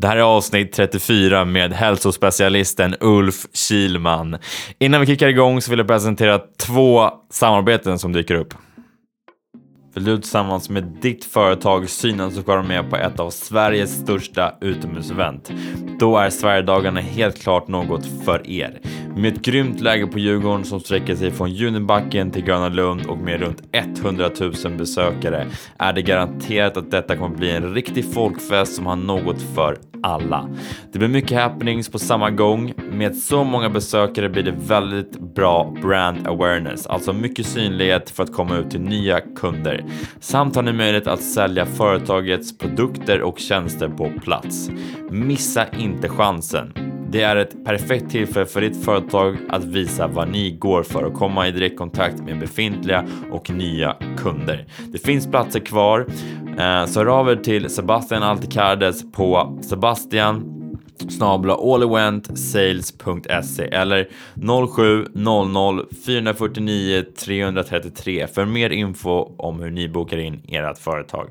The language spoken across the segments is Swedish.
Det här är avsnitt 34 med hälsospecialisten Ulf Kilman. Innan vi kickar igång så vill jag presentera två samarbeten som dyker upp. Vill du tillsammans med ditt företag synas och vara med på ett av Sveriges största utomhusevent? Då är Sverigedagarna helt klart något för er. Med ett grymt läge på Djurgården som sträcker sig från Junibacken till Gröna Lund och med runt 100 000 besökare är det garanterat att detta kommer bli en riktig folkfest som har något för alla. Det blir mycket happenings på samma gång. Med så många besökare blir det väldigt bra brand awareness, alltså mycket synlighet för att komma ut till nya kunder. Samt har ni möjlighet att sälja företagets produkter och tjänster på plats. Missa inte chansen. Det är ett perfekt tillfälle för ditt företag att visa vad ni går för och komma i direktkontakt med befintliga och nya kunder. Det finns platser kvar, eh, så hör av er till Sebastian Alticardes på Sebastian snabla alleventsales.se eller 0700 449 333 för mer info om hur ni bokar in ert företag.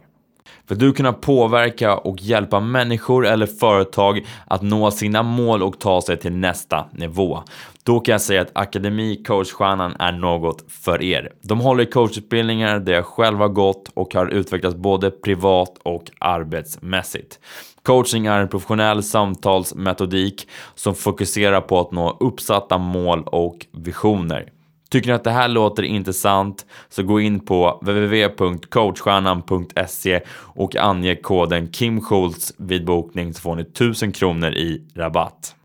För du kunna påverka och hjälpa människor eller företag att nå sina mål och ta sig till nästa nivå. Då kan jag säga att Akademi Coachstjärnan är något för er. De håller coachutbildningar där jag själv har gått och har utvecklats både privat och arbetsmässigt. Coaching är en professionell samtalsmetodik som fokuserar på att nå uppsatta mål och visioner. Tycker ni att det här låter intressant så gå in på www.coachstjärnan.se och ange koden Kim Schultz vid bokning så får ni 1000 kronor i rabatt.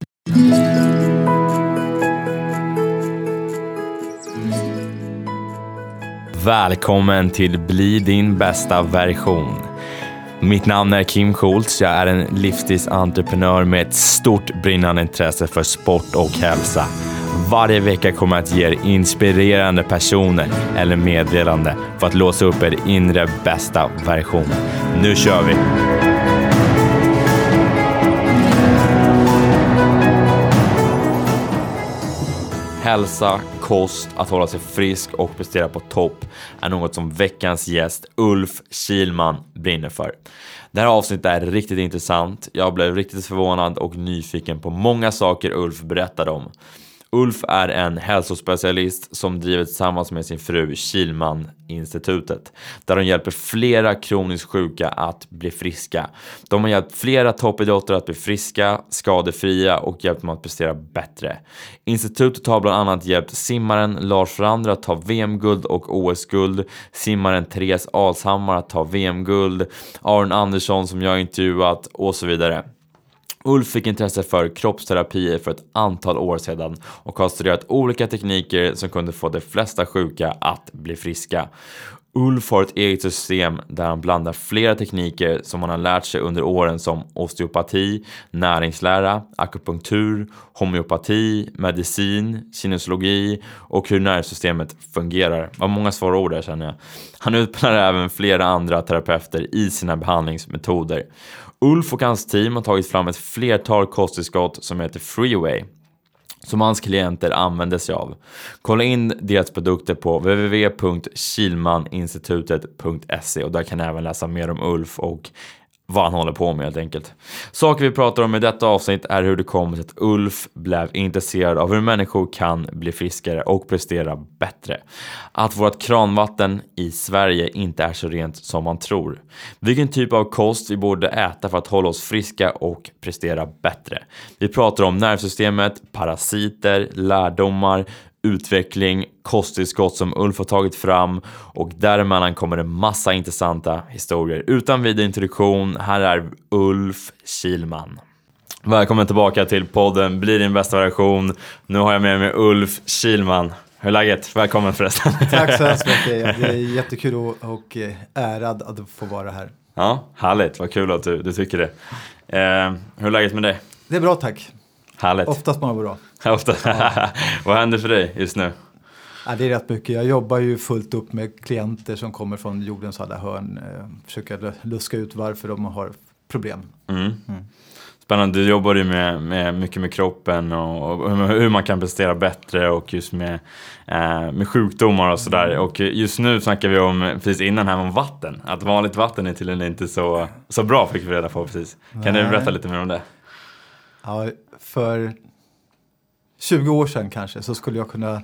Välkommen till Bli din bästa version. Mitt namn är Kim Schultz. Jag är en livsstilsentreprenör med ett stort brinnande intresse för sport och hälsa. Varje vecka kommer jag att ge er inspirerande personer eller meddelande för att låsa upp er inre bästa version. Nu kör vi! Hälsa, kost, att hålla sig frisk och prestera på topp är något som veckans gäst Ulf Kilman brinner för. Det här avsnittet är riktigt intressant. Jag blev riktigt förvånad och nyfiken på många saker Ulf berättade om. Ulf är en hälsospecialist som driver tillsammans med sin fru Kilman institutet där de hjälper flera kroniskt sjuka att bli friska. De har hjälpt flera toppidrottare att bli friska, skadefria och hjälpt dem att prestera bättre. Institutet har bland annat hjälpt simmaren Lars Frander att ta VM-guld och OS-guld, simmaren Therese Alshammar att ta VM-guld, Aron Andersson som jag intervjuat och så vidare. Ulf fick intresse för kroppsterapier för ett antal år sedan och har studerat olika tekniker som kunde få de flesta sjuka att bli friska. Ulf har ett eget system där han blandar flera tekniker som han har lärt sig under åren som osteopati, näringslära, akupunktur, homeopati, medicin, kinesologi och hur nervsystemet fungerar. Det var många svåra ord där känner jag. Han utbildar även flera andra terapeuter i sina behandlingsmetoder. Ulf och hans team har tagit fram ett flertal kosttillskott som heter Freeway som hans klienter använder sig av. Kolla in deras produkter på www.kilmaninstitutet.se och där kan ni även läsa mer om Ulf och vad han håller på med helt enkelt. Saker vi pratar om i detta avsnitt är hur det kommer sig att Ulf blev intresserad av hur människor kan bli friskare och prestera bättre. Att vårt kranvatten i Sverige inte är så rent som man tror. Vilken typ av kost vi borde äta för att hålla oss friska och prestera bättre. Vi pratar om nervsystemet, parasiter, lärdomar, utveckling, kosttillskott som Ulf har tagit fram och däremellan kommer det massa intressanta historier. Utan vidare introduktion, här är Ulf Kilman. Välkommen tillbaka till podden Bli din bästa version. Nu har jag med mig Ulf Kilman. Hur är läget? Välkommen förresten. Tack så hemskt mycket. Det är jättekul och eh, ärad att få vara här. Ja, härligt. Vad kul att du, du tycker det. Eh, hur är läget med dig? Det är bra tack. Härligt. Oftast bara bra. Ofta. Ja. Vad händer för dig just nu? Ja, det är rätt mycket. Jag jobbar ju fullt upp med klienter som kommer från jordens alla hörn. Eh, försöker luska ut varför de har problem. Mm. Mm. Spännande, du jobbar ju med, med, mycket med kroppen och, och hur man kan prestera bättre och just med, eh, med sjukdomar och sådär. Mm. Och just nu snackar vi om, precis innan här, om vatten. Att vanligt vatten är tydligen inte så, så bra fick vi reda på precis. Kan Nej. du berätta lite mer om det? Ja, för 20 år sedan kanske så skulle jag kunna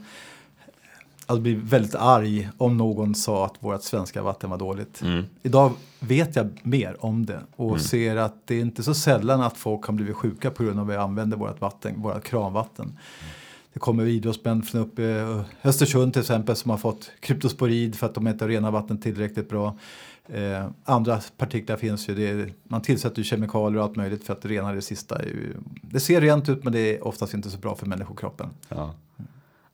alltså bli väldigt arg om någon sa att vårt svenska vatten var dåligt. Mm. Idag vet jag mer om det och mm. ser att det är inte så sällan att folk har blivit sjuka på grund av att vi använder vårt vatten, vårt kranvatten. Det kommer idrottsmän från uppe i Östersund till exempel som har fått kryptosporid för att de inte renar vatten tillräckligt bra. Eh, andra partiklar finns ju, är, man tillsätter ju kemikalier och allt möjligt för att rena det sista. Det ser rent ut men det är oftast inte så bra för människokroppen. Ja.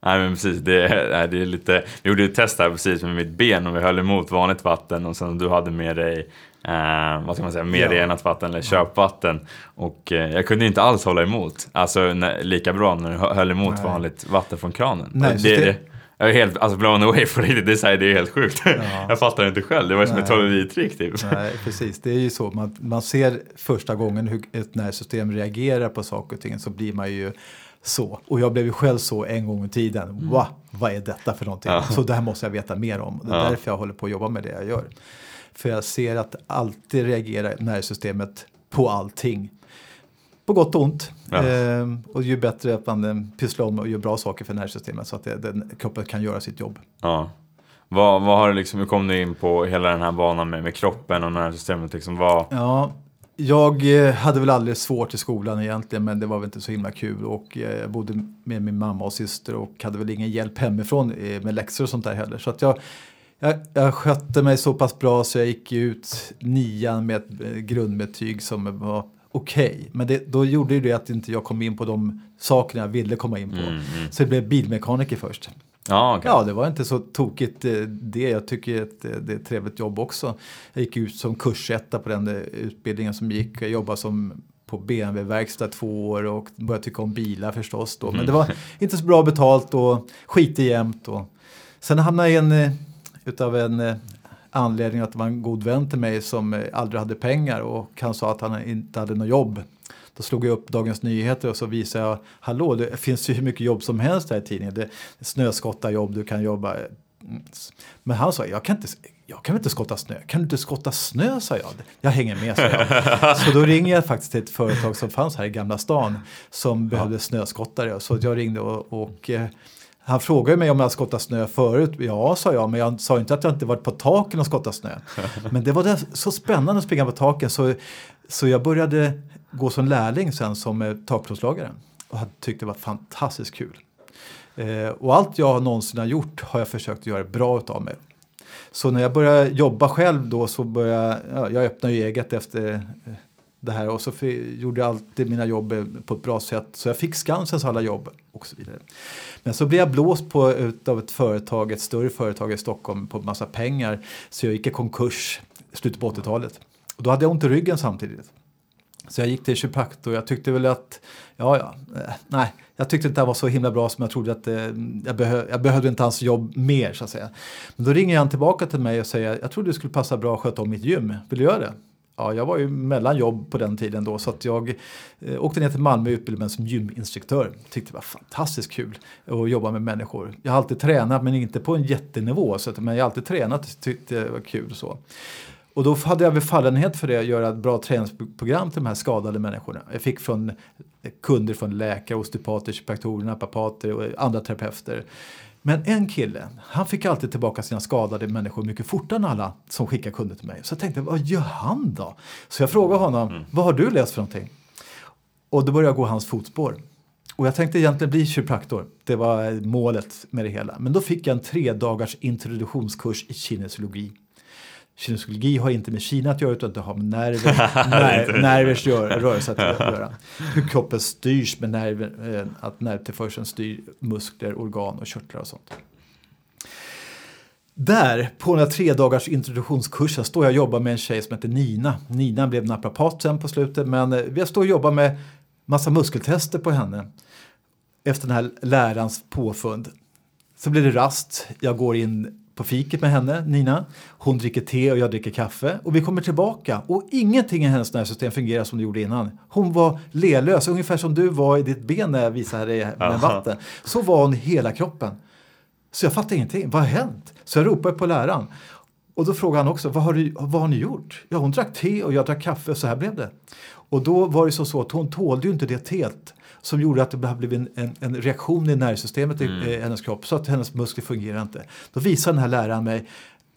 Nej men precis, det är, det är lite, vi gjorde ett test här precis med mitt ben och vi höll emot vanligt vatten och sen du hade med dig eh, vad ska man säga, mer ja. renat vatten eller köpvatten. Och eh, jag kunde inte alls hålla emot, alltså när, lika bra när du höll emot Nej. vanligt vatten från kranen. Nej, det, det, jag är helt alltså blown away på riktigt, det är, det är helt sjukt. Ja. Jag fattar inte själv, det var som ett trolleritrick typ. Nej, precis, det är ju så, man, man ser första gången hur ett nervsystem reagerar på saker och ting så blir man ju så. Och jag blev ju själv så en gång i tiden. Mm. Wow, vad är detta för någonting? Ja. Så det här måste jag veta mer om. Det är ja. därför jag håller på att jobba med det jag gör. För jag ser att alltid reagerar nervsystemet på allting. På gott och ont. Ja. Ehm, och ju bättre att man eh, pysslar om och gör bra saker för nervsystemet så att det, den, kroppen kan göra sitt jobb. Ja. Vad, vad har du liksom, hur kom du in på hela den här banan med, med kroppen och nervsystemet? Liksom, vad... Ja, jag eh, hade väl aldrig svårt i skolan egentligen men det var väl inte så himla kul och eh, jag bodde med min mamma och syster och hade väl ingen hjälp hemifrån eh, med läxor och sånt där heller. Så att jag, jag, jag skötte mig så pass bra så jag gick ut nian med ett grundbetyg som var okej. Okay. Men det, då gjorde det att inte jag kom in på de sakerna jag ville komma in på. Mm, mm. Så det blev bilmekaniker först. Ja, okay. ja, det var inte så tokigt eh, det. Jag tycker att det är ett trevligt jobb också. Jag gick ut som kursetta på den utbildningen som gick. Jag jobbade som på BMW-verkstad två år och började tycka om bilar förstås då. Men mm. det var inte så bra betalt och skitig jämt. Och sen hamnade jag i en, eh, utav en eh, anledning att det var en god vän till mig som aldrig hade pengar och han sa att han inte hade något jobb. Då slog jag upp Dagens Nyheter och så visade jag, hallå det finns ju hur mycket jobb som helst här i tidningen. Det snöskottarjobb, du kan jobba. Men han sa, jag kan inte, jag kan inte skotta snö. Kan du inte skotta snö, sa jag. Jag hänger med, sa jag. Så då ringer jag faktiskt till ett företag som fanns här i Gamla stan som behövde snöskottare. Så jag ringde och, och eh, han frågade mig om jag skottat snö förut. Ja, sa jag, men jag sa inte att jag inte varit på taken och skottat snö. Men det var så spännande att springa på taken så, så jag började gå som lärling sen som eh, takplåtslagare och hade tyckt det var fantastiskt kul. Eh, och allt jag någonsin har gjort har jag försökt göra bra utav mig. Så när jag började jobba själv då så började ja, jag öppna eget efter eh, det här och så gjorde jag alltid mina jobb eh, på ett bra sätt. Så jag fick Skansens alla jobb och så vidare. Men så blev jag blåst på av ett företag, ett större företag i Stockholm på massa pengar. Så jag gick i konkurs i slutet på 80-talet. Och då hade jag ont i ryggen samtidigt. Så jag gick till kiropraktor. Jag tyckte väl att, ja, ja, eh, nej, jag tyckte inte det var så himla bra som jag trodde att eh, jag, behö, jag behövde inte hans jobb mer så att säga. Men då ringer han tillbaka till mig och säger, jag trodde det skulle passa bra att sköta om mitt gym. Vill du göra det? Ja, jag var ju mellan jobb på den tiden då så att jag eh, åkte ner till Malmö och utbildade mig som gyminstruktör. Tyckte det var fantastiskt kul att jobba med människor. Jag har alltid tränat men inte på en jättenivå så att, men jag har alltid tränat och tyckte det var kul så. Och då hade jag väl fallenhet för det, att göra ett bra träningsprogram till de här skadade människorna. Jag fick från kunder från läkare, osteopater, kiropraktorer, naprapater och andra terapeuter. Men en kille, han fick alltid tillbaka sina skadade människor mycket fortare än alla som skickar kunder till mig. Så jag tänkte, vad gör han då? Så jag frågade honom, mm. vad har du läst för någonting? Och då började jag gå hans fotspår. Och jag tänkte egentligen bli kiropraktor. Det var målet med det hela. Men då fick jag en tre dagars introduktionskurs i kinesiologi. Kinesiologi har inte med Kina att göra utan det har med nerver, ner, nervers rörelse att göra. Hur kroppen styrs med nerver, eh, att nervtillförseln styr muskler, organ och körtlar och sånt. Där, på den här tre dagars introduktionskursen, står jag och jobbar med en tjej som heter Nina. Nina blev naprapat sen på slutet, men eh, vi står och jobbar med massa muskeltester på henne efter den här lärarens påfund. Så blir det rast, jag går in på fiket med henne, Nina. Hon dricker te och jag dricker kaffe. Och vi kommer tillbaka och ingenting i hennes nervsystem fungerar som det gjorde innan. Hon var lelös, ungefär som du var i ditt ben när jag visade dig med Aha. vatten. Så var hon i hela kroppen. Så jag fattade ingenting. Vad har hänt? Så jag ropade på läraren. Och då frågade han också, vad har, du, vad har ni gjort? Ja, hon drack te och jag drack kaffe och så här blev det. Och då var det så, så att hon tålde ju inte det teet som gjorde att det blivit en, en, en reaktion i nervsystemet i eh, hennes kropp så att hennes muskler fungerar inte. Då visade den här läraren mig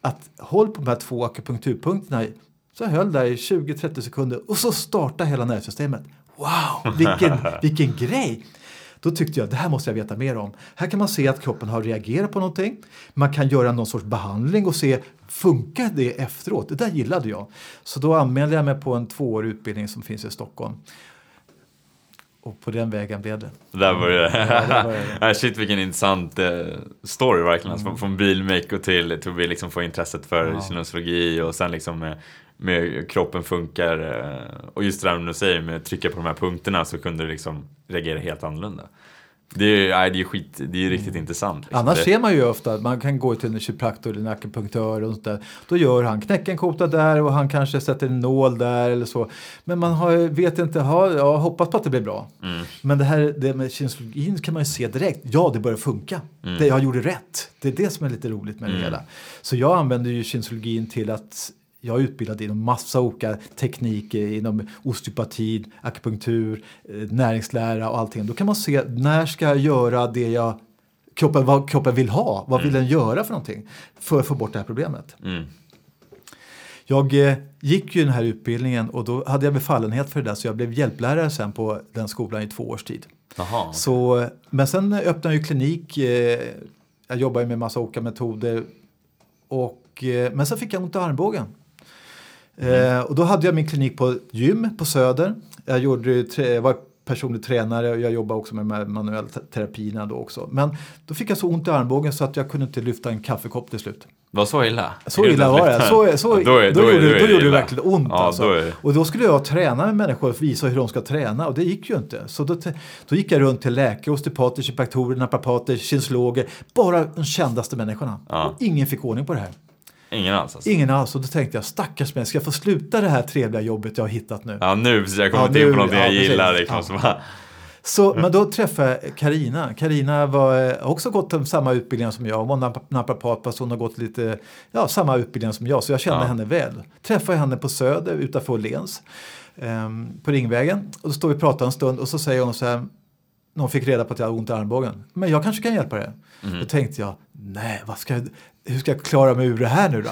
att håll på de här två akupunkturpunkterna. Så jag höll där i 20-30 sekunder och så startade hela nervsystemet. Wow, vilken, vilken grej! Då tyckte jag det här måste jag veta mer om. Här kan man se att kroppen har reagerat på någonting. Man kan göra någon sorts behandling och se funkar det efteråt. Det där gillade jag. Så då anmälde jag mig på en tvåårig utbildning som finns i Stockholm. Och på den vägen blev det. Där var det. Ja, Shit vilken intressant eh, story verkligen. Alltså, från, från bilmeko till, till att vi liksom får intresset för Mm. Ja. kinesologi och sen liksom med, med kroppen funkar. eh, Och just det där du säger med att trycka på de här punkterna så kunde du liksom reagera helt annorlunda. Det är nej, det är skit, det är riktigt intressant. liksom. Annars det, ser man ju ofta att man kan gå till en kiropraktor eller en akupunktör och sånt där. Då gör han knäckenkota där och han kanske sätter en nål där eller så. Men man har, vet inte, ha, ja, hoppas på att det blir bra. Mm. Men det här det med kinesiologin kan man ju se direkt. Ja, det börjar funka. Mm. Det, jag gjorde rätt. Det är det som är lite roligt med det hela. Så jag använder ju kinesiologin till att jag är utbildad inom massa olika tekniker inom osteopati, akupunktur, eh, näringslära och allting. Då kan man se när ska jag göra det jag kroppen, vad kroppen vill ha. Vad vill den göra för någonting för att få bort det här problemet. Mm. Jag eh, gick ju den här utbildningen och då hade jag befallenhet för det där så jag blev hjälplärare sen på den skolan i två års tid. Jaha. Så, men sen öppnade jag ju klinik. Eh, jag jobbar ju med massa olika metoder. Och, eh, men sen fick jag ont i armbågen. Eh, och då hade jag min klinik på gym på Söder. Jag gjorde, jag var personlig tränare och jag jobbade också med de här manuell te- terapierna då också. Men då fick jag så ont i armbågen så att jag kunde inte lyfta en kaffekopp till slut. Var så illa? Så illa var det. Så, så, Ja, då är- då, då är- gjorde, då är då gjorde det verkligen ont. Ja, alltså. det- Och då skulle jag träna med människor och visa hur de ska träna och det gick ju inte. Så då, då gick jag runt till läkare, osteopater, kiropraktorer, naprapater, kinesologer. Bara de kändaste människorna. Ja. Och ingen fick ordning på det här. Ingen alls alltså. Ingen alls. Och då tänkte jag, stackars mig, ska jag få sluta det här trevliga jobbet jag har hittat nu? Ja nu precis, jag har Ja, in på någonting ja, jag gillar liksom. Ja. Så bara, Så, men då träffade jag Karina. Karina var eh, också gått samma utbildningar som jag. Hon var nap- naprapat fast hon har gått lite, ja, samma utbildning som jag. Så jag kände Ja. henne väl. Träffade henne på Söder utanför Åhléns. ehm, på Ringvägen. Och då står vi och pratar en stund och så säger hon så här. Hon fick reda på att jag hade ont i armbågen. Men jag kanske kan hjälpa dig. Då tänkte jag, nej, vad ska jag, hur ska jag klara mig ur det här nu då?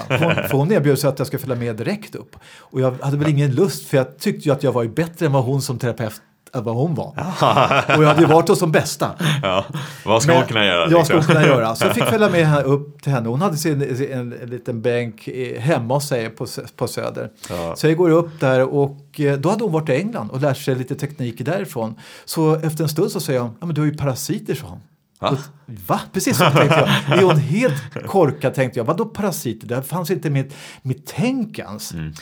För hon erbjöd sig att jag ska följa med direkt upp. Och jag hade väl ingen lust för jag tyckte ju att jag var bättre än vad hon som terapeut än vad hon var. Och jag hade ju varit hos de bästa. ja, vad ska Men hon kunna göra? Jag skulle liksom? kunna göra. Så jag fick följa med upp till henne. Hon hade sin, en, en liten bänk hemma hos sig på, på Söder. Ja. Så jag går upp där och eh, då hade hon varit i England och lärt sig lite tekniker därifrån. Så efter en stund så säger hon, ja men du har ju parasiter sa hon. Va? Va? Precis så tänkte jag. Är hon helt korkad tänkte jag. Vadå parasiter? Det fanns inte mitt, mitt tänk ens. Mm.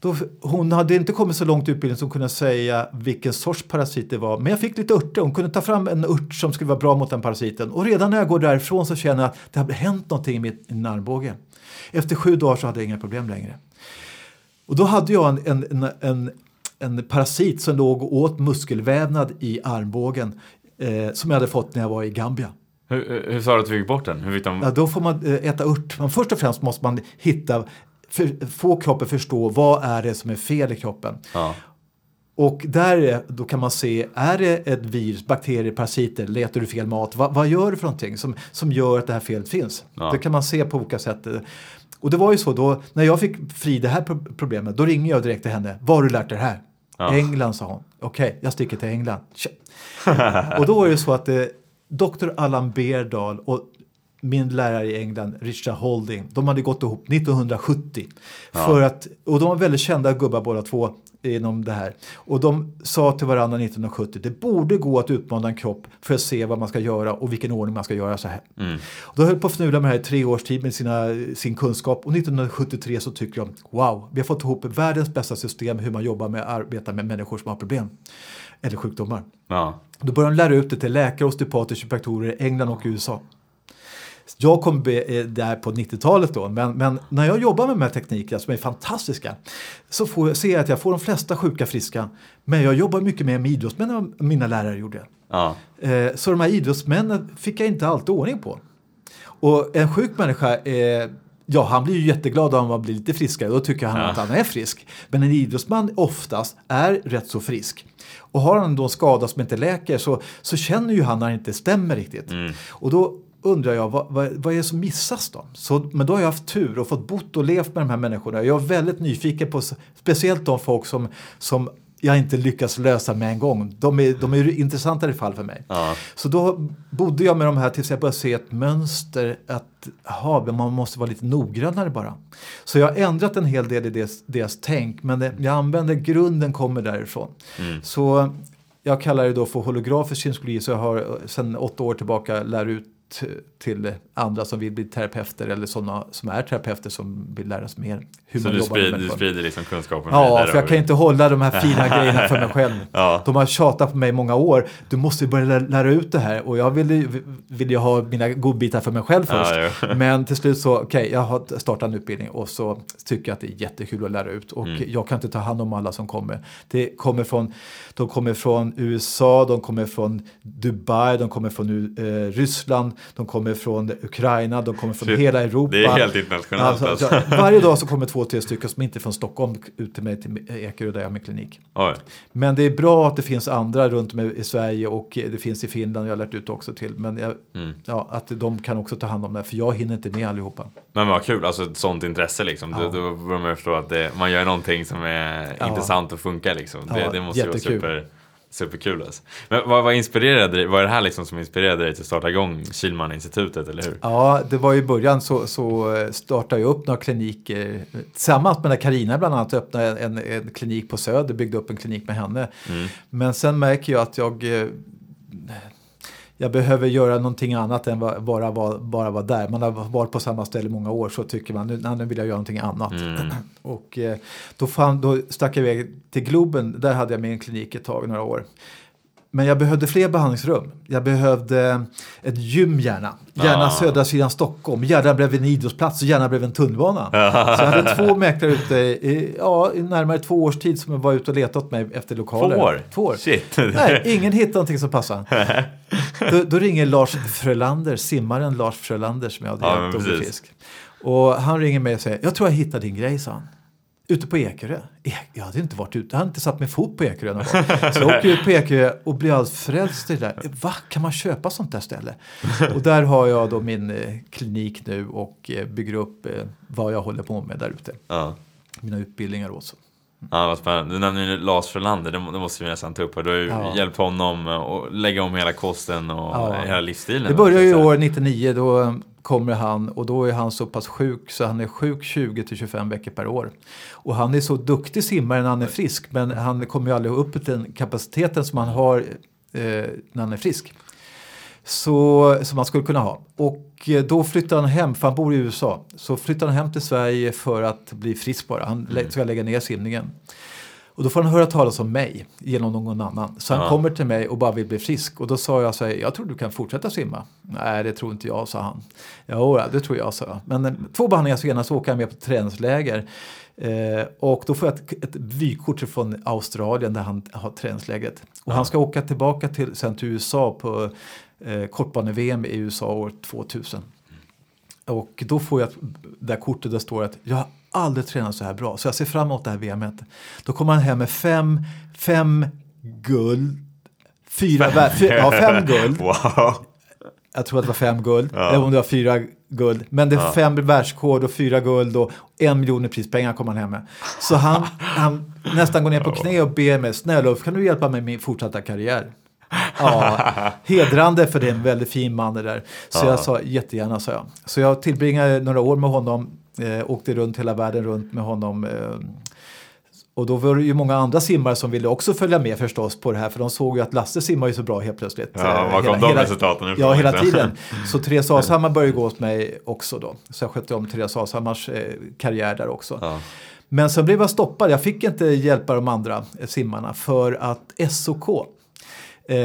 Då, hon hade inte kommit så långt i utbildningen som kunde säga vilken sorts parasit det var. Men jag fick lite örter. Hon kunde ta fram en ört som skulle vara bra mot den parasiten. Och redan när jag går därifrån så känner jag att det har hänt någonting i min armbåge. Efter sju dagar så hade jag inga problem längre. Och då hade jag en, en, en, en, en parasit som låg och åt muskelvävnad i armbågen. Eh, som jag hade fått när jag var i Gambia. Hur, hur, hur sa du att du fick bort den? Hur fick de... Ja, då får man eh, äta ört. Men först och främst måste man hitta, för, få kroppen förstå vad är det som är fel i kroppen. Ja. Och där är- då kan man se, är det ett virus, bakterier, parasiter, letar du fel mat? Va, vad gör du för någonting som, som gör att det här felet finns? Ja. Det kan man se på olika sätt. Och det var ju så då, när jag fick fri det här pro- problemet, då ringer jag direkt till henne. Var har du lärt dig det här? Ja. England sa hon. Okej, jag sticker till England. Och då var det så att eh, Dr. Allan Beardal och min lärare i England, Richard Holding, de hade gått ihop 1970. För att, och de var väldigt kända gubbar båda två inom det här. Och de sa till varandra 1970, det borde gå att utmana en kropp för att se vad man ska göra och vilken ordning man ska göra så här. Mm. Då höll på att fnula med det här i tre års tid med sina, sin kunskap och 1973 så tycker jag wow, vi har fått ihop världens bästa system hur man jobbar med att arbeta med människor som har problem eller sjukdomar. Ja. Då började de lära ut det till läkare, osteopater, kiropraktorer i England och USA. Jag kom be- eh, där på 90-talet då, men, men när jag jobbar med de här teknikerna som är fantastiska så får jag, ser jag att jag får de flesta sjuka friska. Men jag jobbar mycket mer med idrottsmän än mina lärare gjorde. Ja. Eh, så de här idrottsmännen fick jag inte alltid ordning på. Och en sjuk människa, eh, ja han blir ju jätteglad om han blir lite friskare, då tycker han Ja. att han är frisk. Men en idrottsman oftast är rätt så frisk. Och har han då en skada som inte läker så, så känner ju han när det inte stämmer riktigt. Mm. Och då undrar jag, vad, vad, vad är det som missas då? Så, men då har jag haft tur och fått bott och levt med de här människorna. Jag är väldigt nyfiken på speciellt de folk som, som jag inte lyckas lösa med en gång. De är, de är intressantare fall för mig. Ja. Så då bodde jag med de här tills jag började se ett mönster att aha, man måste vara lite noggrannare bara. Så jag har ändrat en hel del i deras, deras tänk men det, jag använder grunden kommer därifrån. Mm. Så jag kallar det då för holografisk kinesiologi så jag har eh, sedan åtta år tillbaka lär ut till andra som vill bli terapeuter eller sådana som är terapeuter som vill lära sig mer hur Så man du jobbar med sprider, du människor. sprider liksom kunskapen Ja, för jag kan inte hålla de här fina grejerna för mig själv. Ja. De har tjatat på mig i många år. Du måste börja lä- lära ut det här. Och jag vill ju, vill ha mina godbitar för mig själv Ja, först. jo. Men till slut så, okej, jag har startat en utbildning och så tycker jag att det är jättekul att lära ut. Och Mm. jag kan inte ta hand om alla som kommer. Det kommer från, de kommer från USA, de kommer från Dubai, de kommer från eh, Ryssland, de kommer från Ukraina, de kommer från Shit, hela Europa. Det är helt internationellt Alltså, alltså. så varje dag så kommer två, tre stycken som inte är från Stockholm ut till mig till Ekerö där jag har min klinik. Oj. Men det är bra att det finns andra runt om i Sverige och det finns i Finland, jag har lärt ut också till. Men jag, Mm. ja, att de kan också ta hand om det, för jag hinner inte med allihopa. Men vad kul, alltså ett sånt intresse liksom. Ja. Då, börjar man förstå att det, man gör någonting som är Ja. intressant och funkar liksom. Det, det måste ju vara jättekul. super, superkul alltså. Men vad, vad inspirerade dig, vad är det här liksom som inspirerade dig till att starta igång Kilman-institutet, eller hur? Ja, det var i början så, så startade jag upp några kliniker tillsammans med Karina bland annat öppnade en, en klinik på Söder, byggde upp en klinik med henne. Mm. Men sen märker jag att jag eh, jag behöver göra någonting annat än va- bara vara bara vara där. Man har varit på samma ställe i många år så tycker man nu, nu vill jag göra någonting annat. Mm. Och eh, då, fann, då stack jag iväg till Globen, där hade jag min klinik ett tag, några år. Men jag behövde fler behandlingsrum. Jag behövde ett gym gärna. Gärna Ah. södra sidan Stockholm. Gärna bredvid en idrottsplats och gärna bredvid en tunnelbana. Så jag hade två mäklare ute i, ja, i närmare två års tid som var ute och letat åt mig efter lokaler. Två år? Två år. Shit. Nej, ingen hittade någonting som passade. Då, då ringer Lars Frölander, simmaren Lars Frölander som jag hade Ja, hjälpt bli precis. frisk. Och han ringer mig och säger, jag tror jag hittade din grej, sa han. Ute på Ekerö. E- Jag hade inte varit ute, jag hade inte satt min fot på Ekerö någon gång. Så jag åker ut på Ekerö och blir alldeles frälst i det där. Va, kan man köpa sånt där ställe? Och där har jag då min eh, klinik nu och eh, bygger upp eh, vad jag håller på med där ute. Ja. Mina utbildningar också. Ja, vad spännande. Du nämnde ju Lars Frölander, det, må- det måste vi nästan ta upp. Och du har ju Ja. hjälpt honom att lägga om hela kosten och Ja. hela livsstilen. Det börjar ju år 99, då kommer han och då är han så pass sjuk så han är sjuk 20 till 25 veckor per år. Och han är så duktig simmare när han är frisk men han kommer ju aldrig upp till den kapaciteten som han har eh, när han är frisk. Så, som han skulle kunna ha. Och eh, då flyttar han hem, för han bor i USA. Så flyttar han hem till Sverige för att bli frisk bara. Han lä- ska lägga ner simningen. Och då får han höra talas om mig genom någon annan. Så han Ja. kommer till mig och bara vill bli frisk. Och då sa jag så här, jag tror du kan fortsätta simma. Nej, det tror inte jag, sa han. Jo, det tror jag, sa jag. Men eh, två behandlingar senare så åker jag med på träningsläger. Eh, och då får jag ett, ett vykort från Australien där han har träningsläget. Och Ja. han ska åka tillbaka till, sen till USA på eh, kortbane-VM i USA år 2000. Och då får jag det där kortet där står att jag aldrig tränat så här bra. Så jag ser fram emot det här VMet. Då kommer han hem med fem, fem guld, fyra, vär- fy- ja, fem guld. Wow. Jag tror att det var fem guld, Ja. eller om det var fyra guld. Men det är Ja. fem världsrekord och fyra guld och en miljon i prispengar kom han hem med. Så han, han nästan går ner på knä och ber mig, snälla Ulf, kan du hjälpa mig med min fortsatta karriär? Ja, hedrande för det är en väldigt fin man det där. Så Ja. jag sa jättegärna, sa jag. Så jag tillbringade några år med honom, eh, åkte runt hela världen runt med honom. Eh, och då var det ju många andra simmare som ville också följa med förstås på det här för de såg ju att Lasse simmar ju så bra helt plötsligt. Ja, Eh, var kom de resultaten ifrån, Ja, hela liksom? tiden. Så Therese Ashammar började gå hos mig också då. Så jag skötte om Therese Ashammars eh, karriär där också. Ja. Men sen blev jag stoppad. Jag fick inte hjälpa de andra simmarna för att SOK. Eh,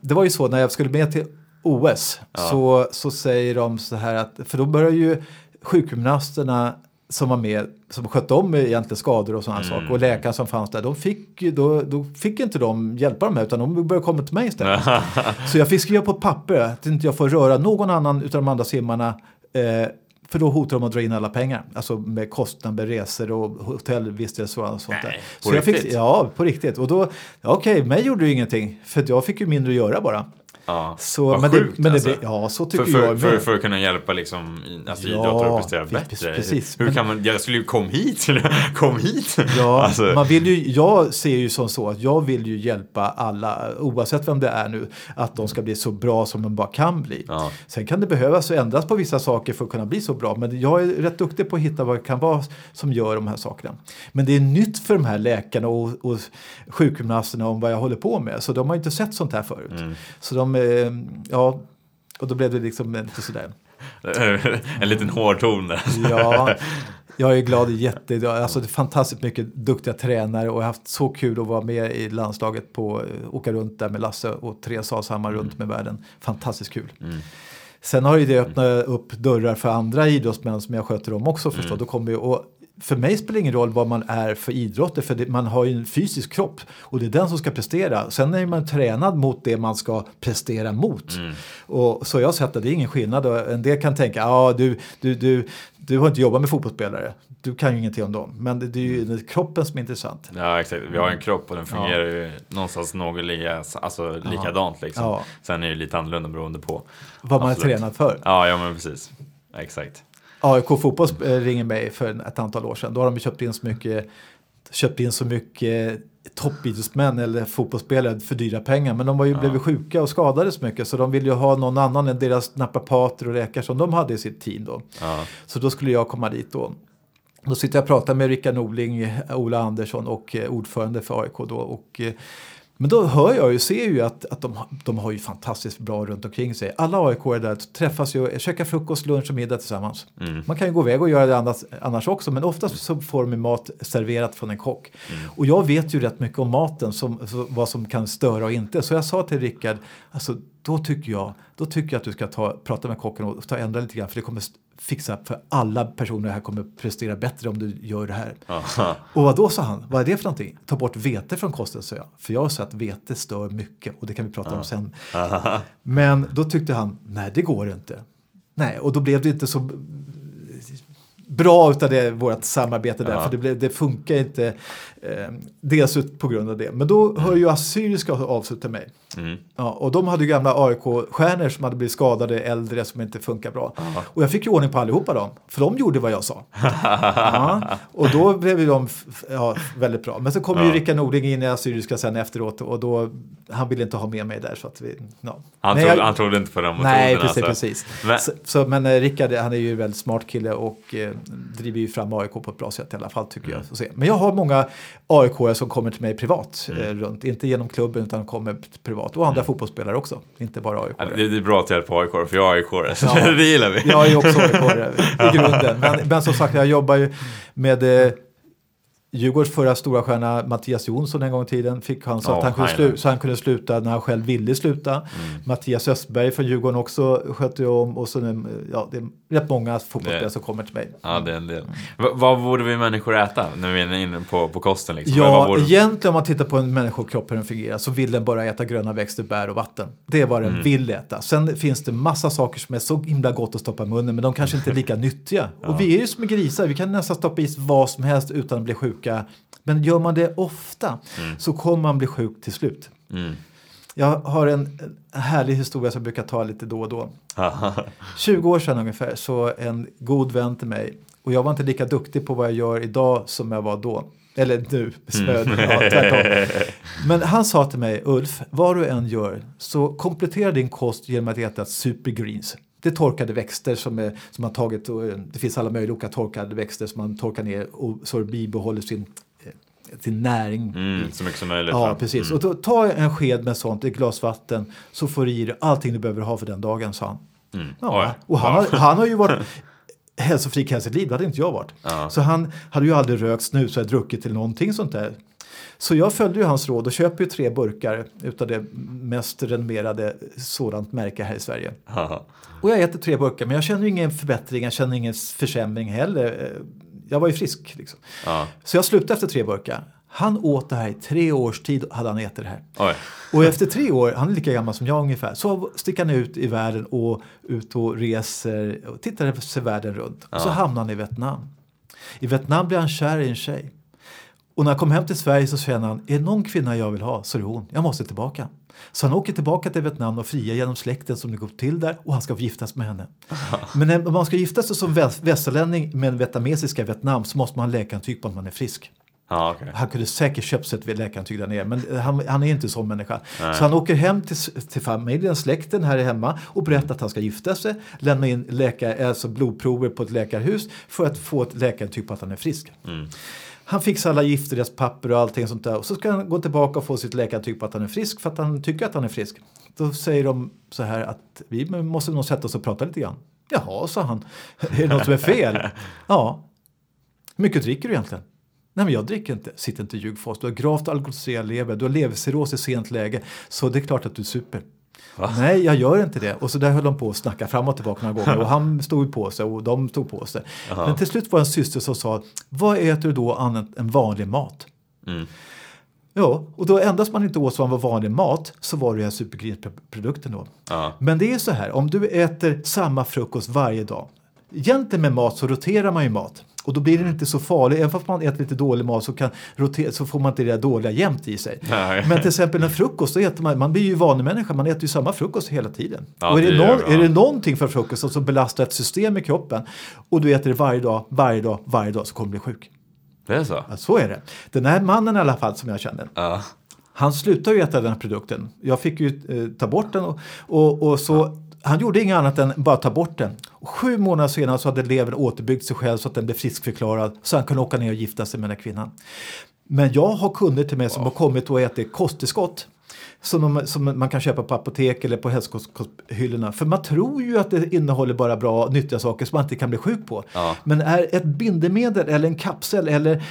det var ju så när jag skulle med till OS så, så säger de så här att, för då börjar ju sjukgymnasterna som var med, som skötte om egentligen skador och sådana saker och läkaren som fanns där, de fick, då, då fick inte de hjälpa dem här utan de började komma till mig istället. så jag fick skriva på ett papper att inte jag får röra någon annan utav de andra simmarna eh, för då hotar de att dra in alla pengar. Alltså med kostnader, resor och hotellvistelse och sånt där. Nej, på Så fick, riktigt? ja, på riktigt. Och då, okej, mig gjorde det ju ingenting. För jag fick ju mindre att göra bara. Ja. Så, Vad men sjukt, det, men det, alltså. blir- ja, så tycker För, för, jag för, med. för att kunna hjälpa liksom, alltså, Ja, idrottare att prestera pre- bättre. precis. Hur Men- kan man, jag skulle ju, kom hit! kom hit! Ja, Alltså, man vill ju, jag ser ju som så att jag vill ju hjälpa alla, oavsett vem det är nu, att de ska bli så bra som de bara kan bli. Ja. Sen kan det behövas ändras på vissa saker för att kunna bli så bra, men jag är rätt duktig på att hitta vad det kan vara som gör de här sakerna. Men det är nytt för de här läkarna och, och sjukgymnasterna om vad jag håller på med, så de har inte sett sånt här förut. Mm. Så de, ja, och då blev det liksom lite sådär. en liten hård ton där. Ja, jag är glad i jätte... Alltså det är fantastiskt mycket duktiga tränare och jag har haft så kul att vara med i landslaget på eh, åka runt där med Lasse och Therese Alshammar runt med världen. Fantastiskt kul. Sen har ju det öppnat upp dörrar för andra idrottsmän som jag sköter om också förstås. Då kommer ju, och för mig spelar det ingen roll vad man är för idrotter för det, man har ju en fysisk kropp och det är den som ska prestera. Sen är man tränad mot det man ska prestera mot. Och så jag har sett att det är ingen skillnad en del kan tänka, ja ah, du, du, du, du har inte jobbat med fotbollsspelare, du kan ju ingenting om dem. Men det, det är ju kroppen som är intressant. Ja exakt, vi har en kropp och den fungerar ju någonstans någorlunda alltså, likadant liksom. Ja. Sen är det lite annorlunda beroende på. Vad man Absolut. är tränad för. Ja, ja men precis. Exakt. AIK Fotboll eh, ringer mig för ett antal år sedan. Då har de köpt in så mycket, köpt in så mycket toppidrottsmän eller fotbollsspelare för dyra pengar. Men de var ju blivit sjuka och skadade så mycket så de ville ju ha någon annan än deras naprapater och läkare som de hade i sitt team då. Ja. Så då skulle jag komma dit då. Då sitter jag och pratar med Rickard Norling, Ola Andersson och eh, ordförande för AIK då. Och, eh, men då hör jag ju, ser ju att, att de, de har ju fantastiskt bra runt omkring sig. Alla AIK är där, träffas ju, käkar frukost, lunch och middag tillsammans. Man kan ju gå iväg och göra det annars, annars också, men oftast så får de mat serverat från en kock. Och jag vet ju rätt mycket om maten, som, vad som kan störa och inte. Så jag sa till Rickard, alltså, då, tycker jag, då tycker jag att du ska ta, prata med kocken och ta ändra lite grann, för det kommer fixa för alla personer här kommer prestera bättre om du gör det här. Aha. Och vad då sa han? Vad är det för någonting? Ta bort vete från kosten, sa jag. För jag har sett att vete stör mycket och det kan vi prata om sen. Men då tyckte han, nej det går inte. Nej, och då blev det inte så bra utav det, vårt samarbete där, för det, blev, det funkar inte. Eh, dels på grund av det. Men då hör ju Assyriska av sig till mig. Mm. Ja, och de hade ju gamla AIK-stjärnor som hade blivit skadade, äldre som inte funkar bra. Och jag fick ju ordning på allihopa dem, för de gjorde vad jag sa. ja, och då blev ju de ja, väldigt bra. Men så kom ju Ja. Rickard Norling in i Assyriska sen efteråt och då, han ville inte ha med mig där. Så att vi, ja. Han, trodde, jag- han trodde inte på den Nej, metoden precis. alltså. precis. Men- Så, så, men eh, Rickard han är ju en väldigt smart kille och eh, driver ju fram AIK på ett bra sätt i alla fall tycker Mm. jag. Så. Men jag har många AIK som kommer till mig privat Mm. eh, runt. Inte genom klubben utan kommer privat. Och andra fotbollsspelare också. Inte bara AIK. Ja, det, är bra att hjälpa AIK, för jag är AIK, Ja. det gillar vi. Jag är också AIK i grunden. Men, men som sagt, jag jobbar ju med eh, Djurgårds förra stora stjärna Mattias Jonsson en gång i tiden fick han så, Ja, att han kunde slu- så han kunde sluta när han själv ville sluta. Mm. Mattias Östberg från Djurgården också skötte jag om och så nu, ja, det är rätt många fotbollsspelare som kommer till mig. Ja, det är en del. Va, vad borde vi människor äta när vi är inne på, på kosten? Liksom? Ja, borde... egentligen om man tittar på en människokropp hur den fungerar så vill den bara äta gröna växter, bär och vatten. Det är vad den Mm. vill äta. Sen finns det massa saker som är så himla gott att stoppa i munnen men de kanske inte är lika nyttiga. Och vi är ju som grisar, vi kan nästan stoppa i vad som helst utan att bli sjuka. Men gör man det ofta så kommer man bli sjuk till slut. Mm. Jag har en härlig historia som jag brukar ta lite då och då. 20 år sedan ungefär så en god vän till mig och jag var inte lika duktig på vad jag gör idag som jag var då. Eller nu, smöd, ja, tvärtom. Men han sa till mig, Ulf, vad du än gör så komplettera din kost genom att äta supergreens. Det är torkade växter som, är, som man tagit, och, det finns alla möjliga olika torkade växter som man torkar ner och så bibehåller sin, sin näring Mm, så mycket som möjligt. Ja, precis. Mm. Och då, ta en sked med sånt, ett glas vatten, så får du i dig allting du behöver ha för den dagen, sa han. Mm. Ja, och han, har, han har ju varit hälsofrik hela sitt liv, det hade inte jag varit. Ja. Så han hade ju aldrig rökt, snusat, druckit eller någonting sånt där. Så jag följde ju hans råd och köper ju tre burkar utav det mest renommerade sådant märke här i Sverige. Ja. Och jag äter tre burkar men jag känner ingen förbättring, jag känner ingen försämring heller. Jag var ju frisk liksom. Ja. Så jag slutade efter tre burkar. Han åt det här i tre års tid hade han ätit det här. Oj. Och efter tre år, han är lika gammal som jag ungefär, så sticker han ut i världen och ut och reser och tittar sig världen runt. Och så hamnar han i Vietnam. I Vietnam blir han kär i en tjej. Och när han kom hem till Sverige så känner han, är det någon kvinna jag vill ha så är det hon. Jag måste tillbaka. Så han åker tillbaka till Vietnam och friar genom släkten som det går till där och han ska giftas med henne. Men när- om man ska gifta sig som väst- västerlänning med en vietnamesiska Vietnam så måste man ha läkarintyg på att man är frisk. Ja, okej. Han kunde säkert köpt sig ett läkarintyg där nere men han, han är inte en sån människa. Så han åker hem till, till familjen, släkten här hemma och berättar att han ska gifta sig. Lämna in läkare, alltså blodprover på ett läkarhus för att få ett läkarintyg på att han är frisk. Han fixar alla giftorättspapper och allting sånt där. Och så ska han gå tillbaka och få sitt läkarintyg på att han är frisk för att han tycker att han är frisk. Då säger de så här att vi måste nog sätta oss och prata lite grann. Jaha, sa han. Är det något som är fel? Ja. Hur mycket dricker du egentligen? Nej men jag dricker inte. Sitt inte och ljug för oss. Du har gravt alkoholiserad lever. Du har levercirros i sent läge. Så det är klart att du super. Nej, jag gör inte det. Och så där höll de på att snacka fram och tillbaka några gånger. Och han stod på sig och de stod på sig. Men till slut var det en syster som sa, vad äter du då annat än vanlig mat? Mm. Ja, och då endast man inte åt som var vanlig mat så var det den här supergrisprodukten då. Ja. Men det är så här, om du äter samma frukost varje dag. Egentligen med mat så roterar man ju mat. Och då blir den inte så farlig. Även fast man äter lite dålig mat så, kan så får man inte det där dåliga jämt i sig. Nej. Men till exempel en frukost, då äter man, man blir ju vanlig människa, man äter ju samma frukost hela tiden. Ja, och är det, det någon, är det någonting för frukosten som belastar ett system i kroppen och du äter det varje dag, varje dag, varje dag så kommer du bli sjuk. Det är så? Ja, så är det. Den här mannen i alla fall som jag kände, Ja. han slutade ju äta den här produkten. Jag fick ju eh, ta bort den och, och, och så han gjorde inget annat än bara ta bort den. Och sju månader senare så hade levern återbyggt sig själv så att den blev friskförklarad så han kunde åka ner och gifta sig med den här kvinnan. Men jag har kunder till mig som har kommit och ätit kosttillskott som, de, som man kan köpa på apotek eller på hälsokosthyllorna. För man tror ju att det innehåller bara bra nyttiga saker som man inte kan bli sjuk på. Ja. Men är ett bindemedel eller en kapsel eller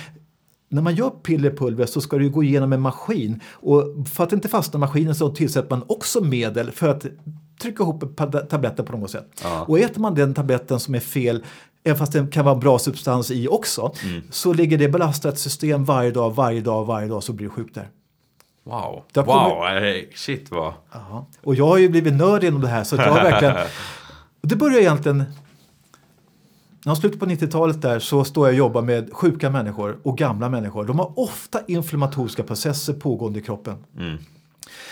när man gör pillerpulver så ska det gå igenom en maskin och för att inte fastna i maskinen så tillsätter man också medel för att trycka ihop tabletter på något sätt. Ja. Och äter man den tabletten som är fel, även fast det kan vara bra substans i också, Mm. så ligger det belastat system varje dag, varje dag, varje dag så blir du sjuk där. Wow. Har Wow, shit vad... Ja. Och jag har ju blivit nörd inom det här så att jag har verkligen... Det börjar egentligen... När slutet på 90-talet där så står jag och jobbar med sjuka människor och gamla människor. De har ofta inflammatoriska processer pågående i kroppen. Mm.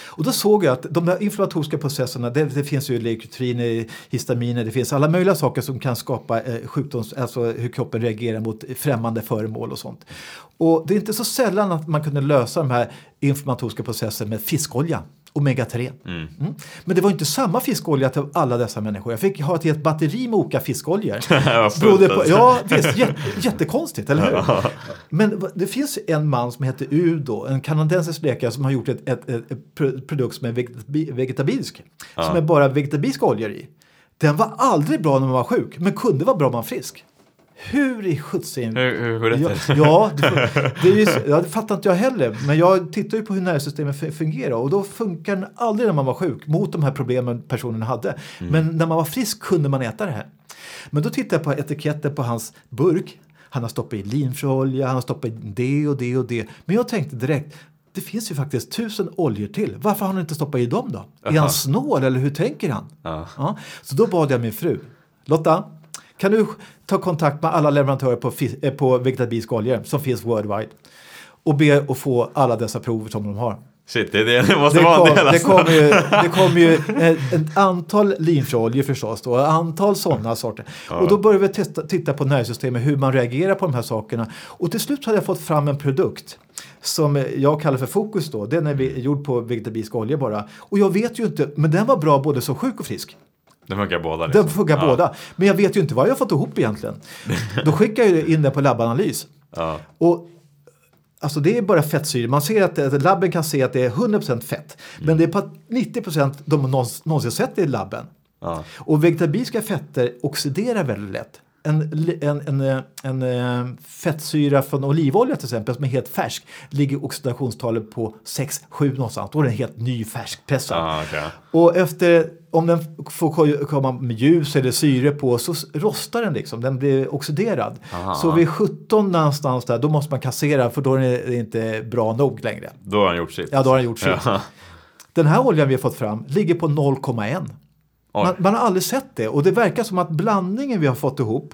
Och då såg jag att de där inflammatoriska processerna, det, det finns ju leukotriner, histaminer, det finns alla möjliga saker som kan skapa eh, sjukdoms, alltså hur kroppen reagerar mot främmande föremål och sånt. Och det är inte så sällan att man kunde lösa de här inflammatoriska processerna med fiskolja, omega-3. Mm. Men det var inte samma fiskolja till alla dessa människor. Jag fick ha ett helt batteri med olika fiskoljor. Berodde på, alltså. ja, visst, jätte, jättekonstigt, eller hur? Men det finns en man som heter Udo, en kanadensisk läkare som har gjort ett, ett, ett, ett pro- produkt som är vegetabi- vegetabilisk. Som är bara vegetabiliska oljor i. Den var aldrig bra när man var sjuk, men kunde vara bra när man var frisk. Hur i sjuttsingen... Hur, hur går det Ja, till? ja, det, det, är ja, det fattar inte jag heller. Men jag tittar ju på hur nervsystemet fu- fungerar och då funkar den aldrig när man var sjuk mot de här problemen personen hade. Men när man var frisk kunde man äta det här. Men då tittar jag på etiketten på hans burk. Han har stoppat i linfröolja, han har stoppat i det och det och det. Men jag tänkte direkt, det finns ju faktiskt tusen oljor till. Varför har han inte stoppat i dem då? Är han snål eller hur tänker han? Ja. Ja, så då bad jag min fru, Lotta, kan du ta kontakt med alla leverantörer på, eh, på vegetabiliska oljor som finns worldwide och be att få alla dessa prover som de har. Shit, det, det, det måste Det, vara kom, en del det alltså. kommer ju, det kommer ju ett, ett antal linfröoljor förstås då, ett antal sådana sorter. Och då började vi testa, titta på nervsystemet, hur man reagerar på de här sakerna. Och till slut hade jag fått fram en produkt som jag kallar för Fokus då. Den är gjord på vegetabilisk olja bara. Och jag vet ju inte, men den var bra både som sjuk och frisk. Det funkar båda liksom. Den funkar ja. båda. Men jag vet ju inte vad jag fått ihop egentligen. Då skickar jag in det på labbanalys. Ja. Och Alltså det är bara fettsyre. Man ser att att labben kan se att det är 100% fett. Men det är på 90% de någons- någonsin sett i labben. Ja. Och vegetabiliska fetter oxiderar väldigt lätt. En, en, en, en, en eh, fettsyra från olivolja till exempel som är helt färsk ligger oxidationstalet på 6-7 någonstans. Då är den helt ny färskpressad. Ah, okay. Och efter, om den får komma med ljus eller syre på så rostar den liksom. Den blir oxiderad. Aha. Så vid 17 någonstans där, då måste man kassera för då är det inte bra nog längre. Då har den gjort sitt. Ja, då har den gjort sitt. Ja. Den här oljan vi har fått fram ligger på 0,1. Man, man har aldrig sett det och det verkar som att blandningen vi har fått ihop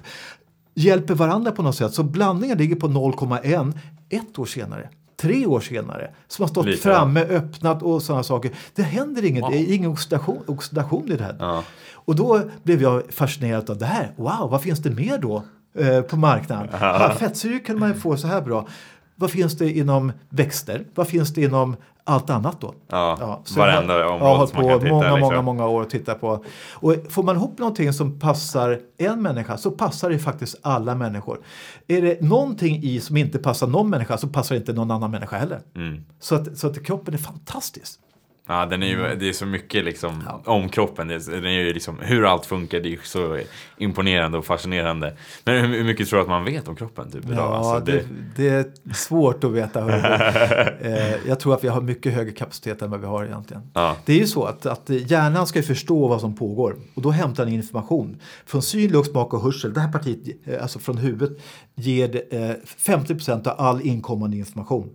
hjälper varandra på något sätt. Så blandningen ligger på 0,1 ett år senare. Tre år senare. Som har stått Lite, framme, öppnat och sådana saker. Det händer inget, Wow. det är ingen oxidation, oxidation i det här. Ja. Och då blev jag fascinerad av det här. Wow, vad finns det mer då eh, på marknaden? Ja, fettsyror kan man få så här bra. Vad finns det inom växter? Vad finns det inom allt annat då? Ja, så varenda jag har- område Jag har som man kan på titta, många, liksom. många, många år och titta på. Och får man ihop någonting som passar en människa så passar det faktiskt alla människor. Är det någonting i som inte passar någon människa så passar det inte någon annan människa heller. Mm. Så, att, så att kroppen är fantastisk. Ja, den är ju, Mm. det är så mycket liksom om kroppen. Det är, den är ju liksom, hur allt funkar, det är ju så imponerande och fascinerande. Men hur, hur mycket tror du att man vet om kroppen typ, idag? Ja, Alltså, det, det är svårt att veta. eh, jag tror att vi har mycket högre kapacitet än vad vi har egentligen. Ja. Det är ju så att, att hjärnan ska förstå vad som pågår och då hämtar den information. Från syn, lukt, smak och hörsel, det här partiet, eh, alltså från huvudet, ger eh, 50% av all inkommande information.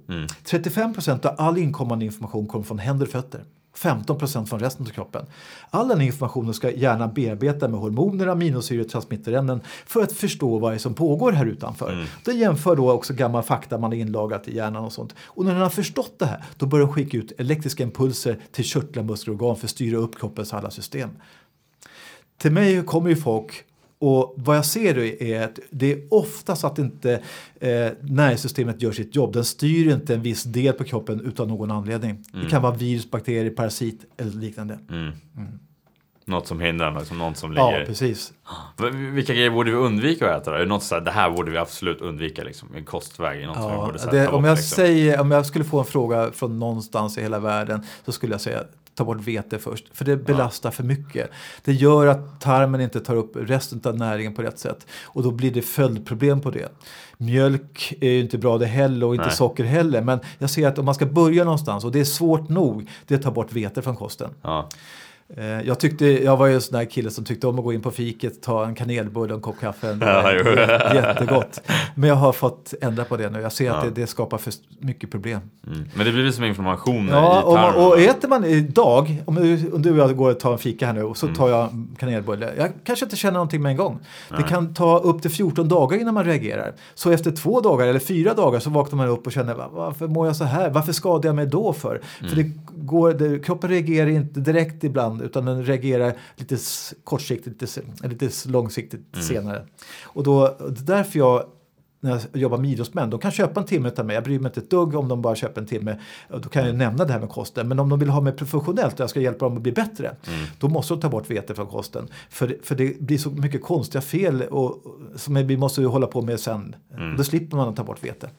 35% av all inkommande information kommer från händer och fötter. 15% från resten av kroppen. All den informationen ska hjärnan bearbeta med hormoner, aminosyror transmitterämnen för att förstå vad det är som pågår här utanför. Den jämför då också gammal fakta man har inlagrat i hjärnan och sånt. Och när den har förstått det här då börjar den skicka ut elektriska impulser till körtlar, muskler och organ för att styra upp kroppens alla system. Till mig kommer ju folk och vad jag ser är att det är oftast att inte eh, nervsystemet gör sitt jobb. Den styr inte en viss del på kroppen utan någon anledning. Det kan vara virus, bakterier, parasit eller liknande. Mm. Något som hindrar, liksom, något som Ja, ligger... precis. V- Vilka grejer borde vi undvika att äta då? Är det något så här, det här borde vi absolut undvika liksom, i kostväg? Något som vi Ja, borde sätta det, bort, om, jag liksom? säger, om jag skulle få en fråga från någonstans i hela världen så skulle jag säga ta bort vete först. För det belastar för mycket. Det gör att tarmen inte tar upp resten av näringen på rätt sätt. Och då blir det följdproblem på det. Mjölk är ju inte bra det heller och inte Nej. socker heller. Men jag ser att om man ska börja någonstans och det är svårt nog, det är att ta bort vete från kosten. Ja. Eh, Jag, tyckte, jag var ju en sån där kille som tyckte om att gå in på fiket, ta en kanelbulle och en kopp kaffe. Ja, Jättegott. Men jag har fått ändra på det nu. Jag ser att Ja. det, det skapar för mycket problem. Mm. Men det blir som inflammationer Ja, i och, tarmen? och äter man idag, om du, om du och jag går och tar en fika här nu och så Mm. tar jag en kanelbulle. Jag kanske inte känner någonting med en gång. Det kan ta upp till 14 dagar innan man reagerar. Så efter två dagar eller fyra dagar så vaknar man upp och känner "Va- varför mår jag så här? Varför skadar jag mig då för? För det går, det, kroppen reagerar inte direkt ibland utan den reagerar lite kortsiktigt, lite, lite långsiktigt senare. Och då, det är därför jag när jag jobbar med idrottsmän, de kan köpa en timme av mig. Jag bryr mig inte ett dugg om de bara köper en timme. Då kan jag nämna det här med kosten. Men om de vill ha mig professionellt och jag ska hjälpa dem att bli bättre. Då måste de ta bort vete från kosten. För, för det blir så mycket konstiga fel och, som vi måste hålla på med sen. Då slipper man att ta bort vete.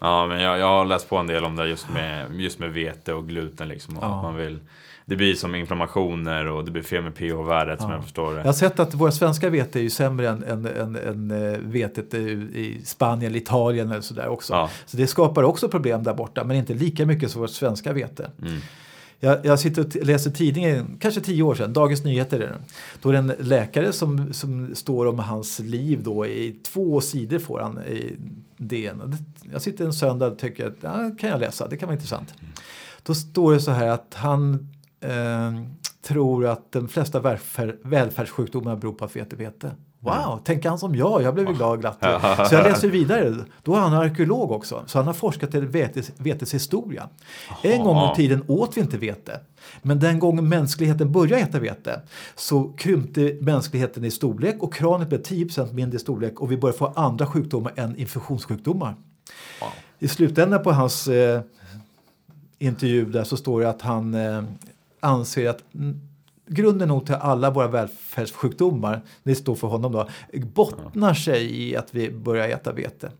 Ja, men jag, jag har läst på en del om det just med, just med vete och gluten. Liksom, och Ja. att man vill, det blir som inflammationer och det blir fel med pH-värdet som jag förstår det. Jag har sett att våra svenska vete är ju sämre än, än, än, än eh, vetet i, Spanien Italien eller sådär också. Ja. Så det skapar också problem där borta men inte lika mycket som vårt svenska vete. Mm. Jag, jag sitter och läser tidningen, kanske tio år sedan, Dagens Nyheter är det. Då är det en läkare som, som står om hans liv då i två sidor får han i DN. Jag sitter en söndag och tycker att ja, kan jag läsa, det kan vara intressant. Då står det så här att han eh, tror att de flesta välfär, välfärdssjukdomar beror på att vi äter vete. Wow, tänker han som jag? Jag blev ju glad och glatt. Så jag läser vidare. Då är han arkeolog också. Så han har forskat i vetes, vetes historia. En gång i tiden åt vi inte vete. Men den gången mänskligheten började äta vete så krympte mänskligheten i storlek och kranet blev 10% mindre i storlek och vi började få andra sjukdomar än infektionssjukdomar. Wow. I slutändan på hans eh, intervju där så står det att han eh, anser att grunden nog till alla våra välfärdssjukdomar, det står för honom då, bottnar sig i att vi börjar äta vete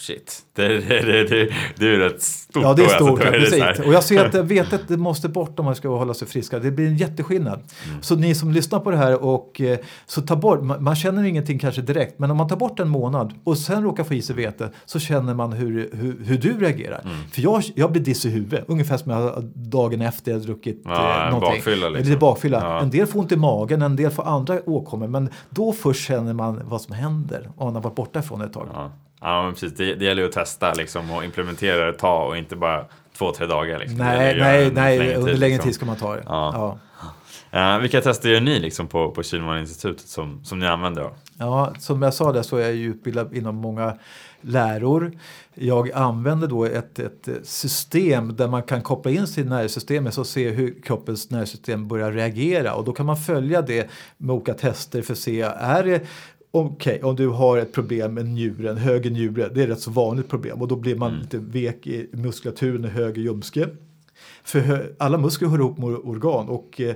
shit. Det, det, det, det, det är rätt stort. Ja, det är alltså. stort. Ja, precis. Och jag ser att vetet måste bort om man ska hålla sig friska. Det blir en jätteskillnad. Mm. Så ni som lyssnar på det här och eh, så ta bort, man, känner ingenting kanske direkt, men om man tar bort en månad och sen råkar få i sig vete så känner man hur, hur, hur du reagerar. Mm. För jag, jag blir diss i huvudet, ungefär som jag dagen efter jag druckit Ja, eh, någonting. bakfylla liksom. Lite bakfylla. Ja. En del får ont i magen, en del får andra åkommor, men då först känner man vad som händer om man har varit borta ifrån ett tag. Ja, ja men precis. Det, det gäller ju att testa liksom, och implementera det tag och inte bara två, tre dagar. Liksom. Nej, nej, nej, längre under längre liksom. tid ska man ta det. Ja. Ja. Eh, vilka tester gör ni liksom, på, på Kihlman-institutet som, som ni använder? Då? Ja, som jag sa där så är jag ju utbildad inom många läror. Jag använder då ett, ett system där man kan koppla in sitt nervsystem och se hur kroppens nervsystem börjar reagera och då kan man följa det med olika tester för att se är det Okej, om du har ett problem med njuren, höger njure, det är ett rätt så vanligt problem och då blir man lite vek i muskulaturen i höger ljumske. För alla muskler hör ihop med organ och eh,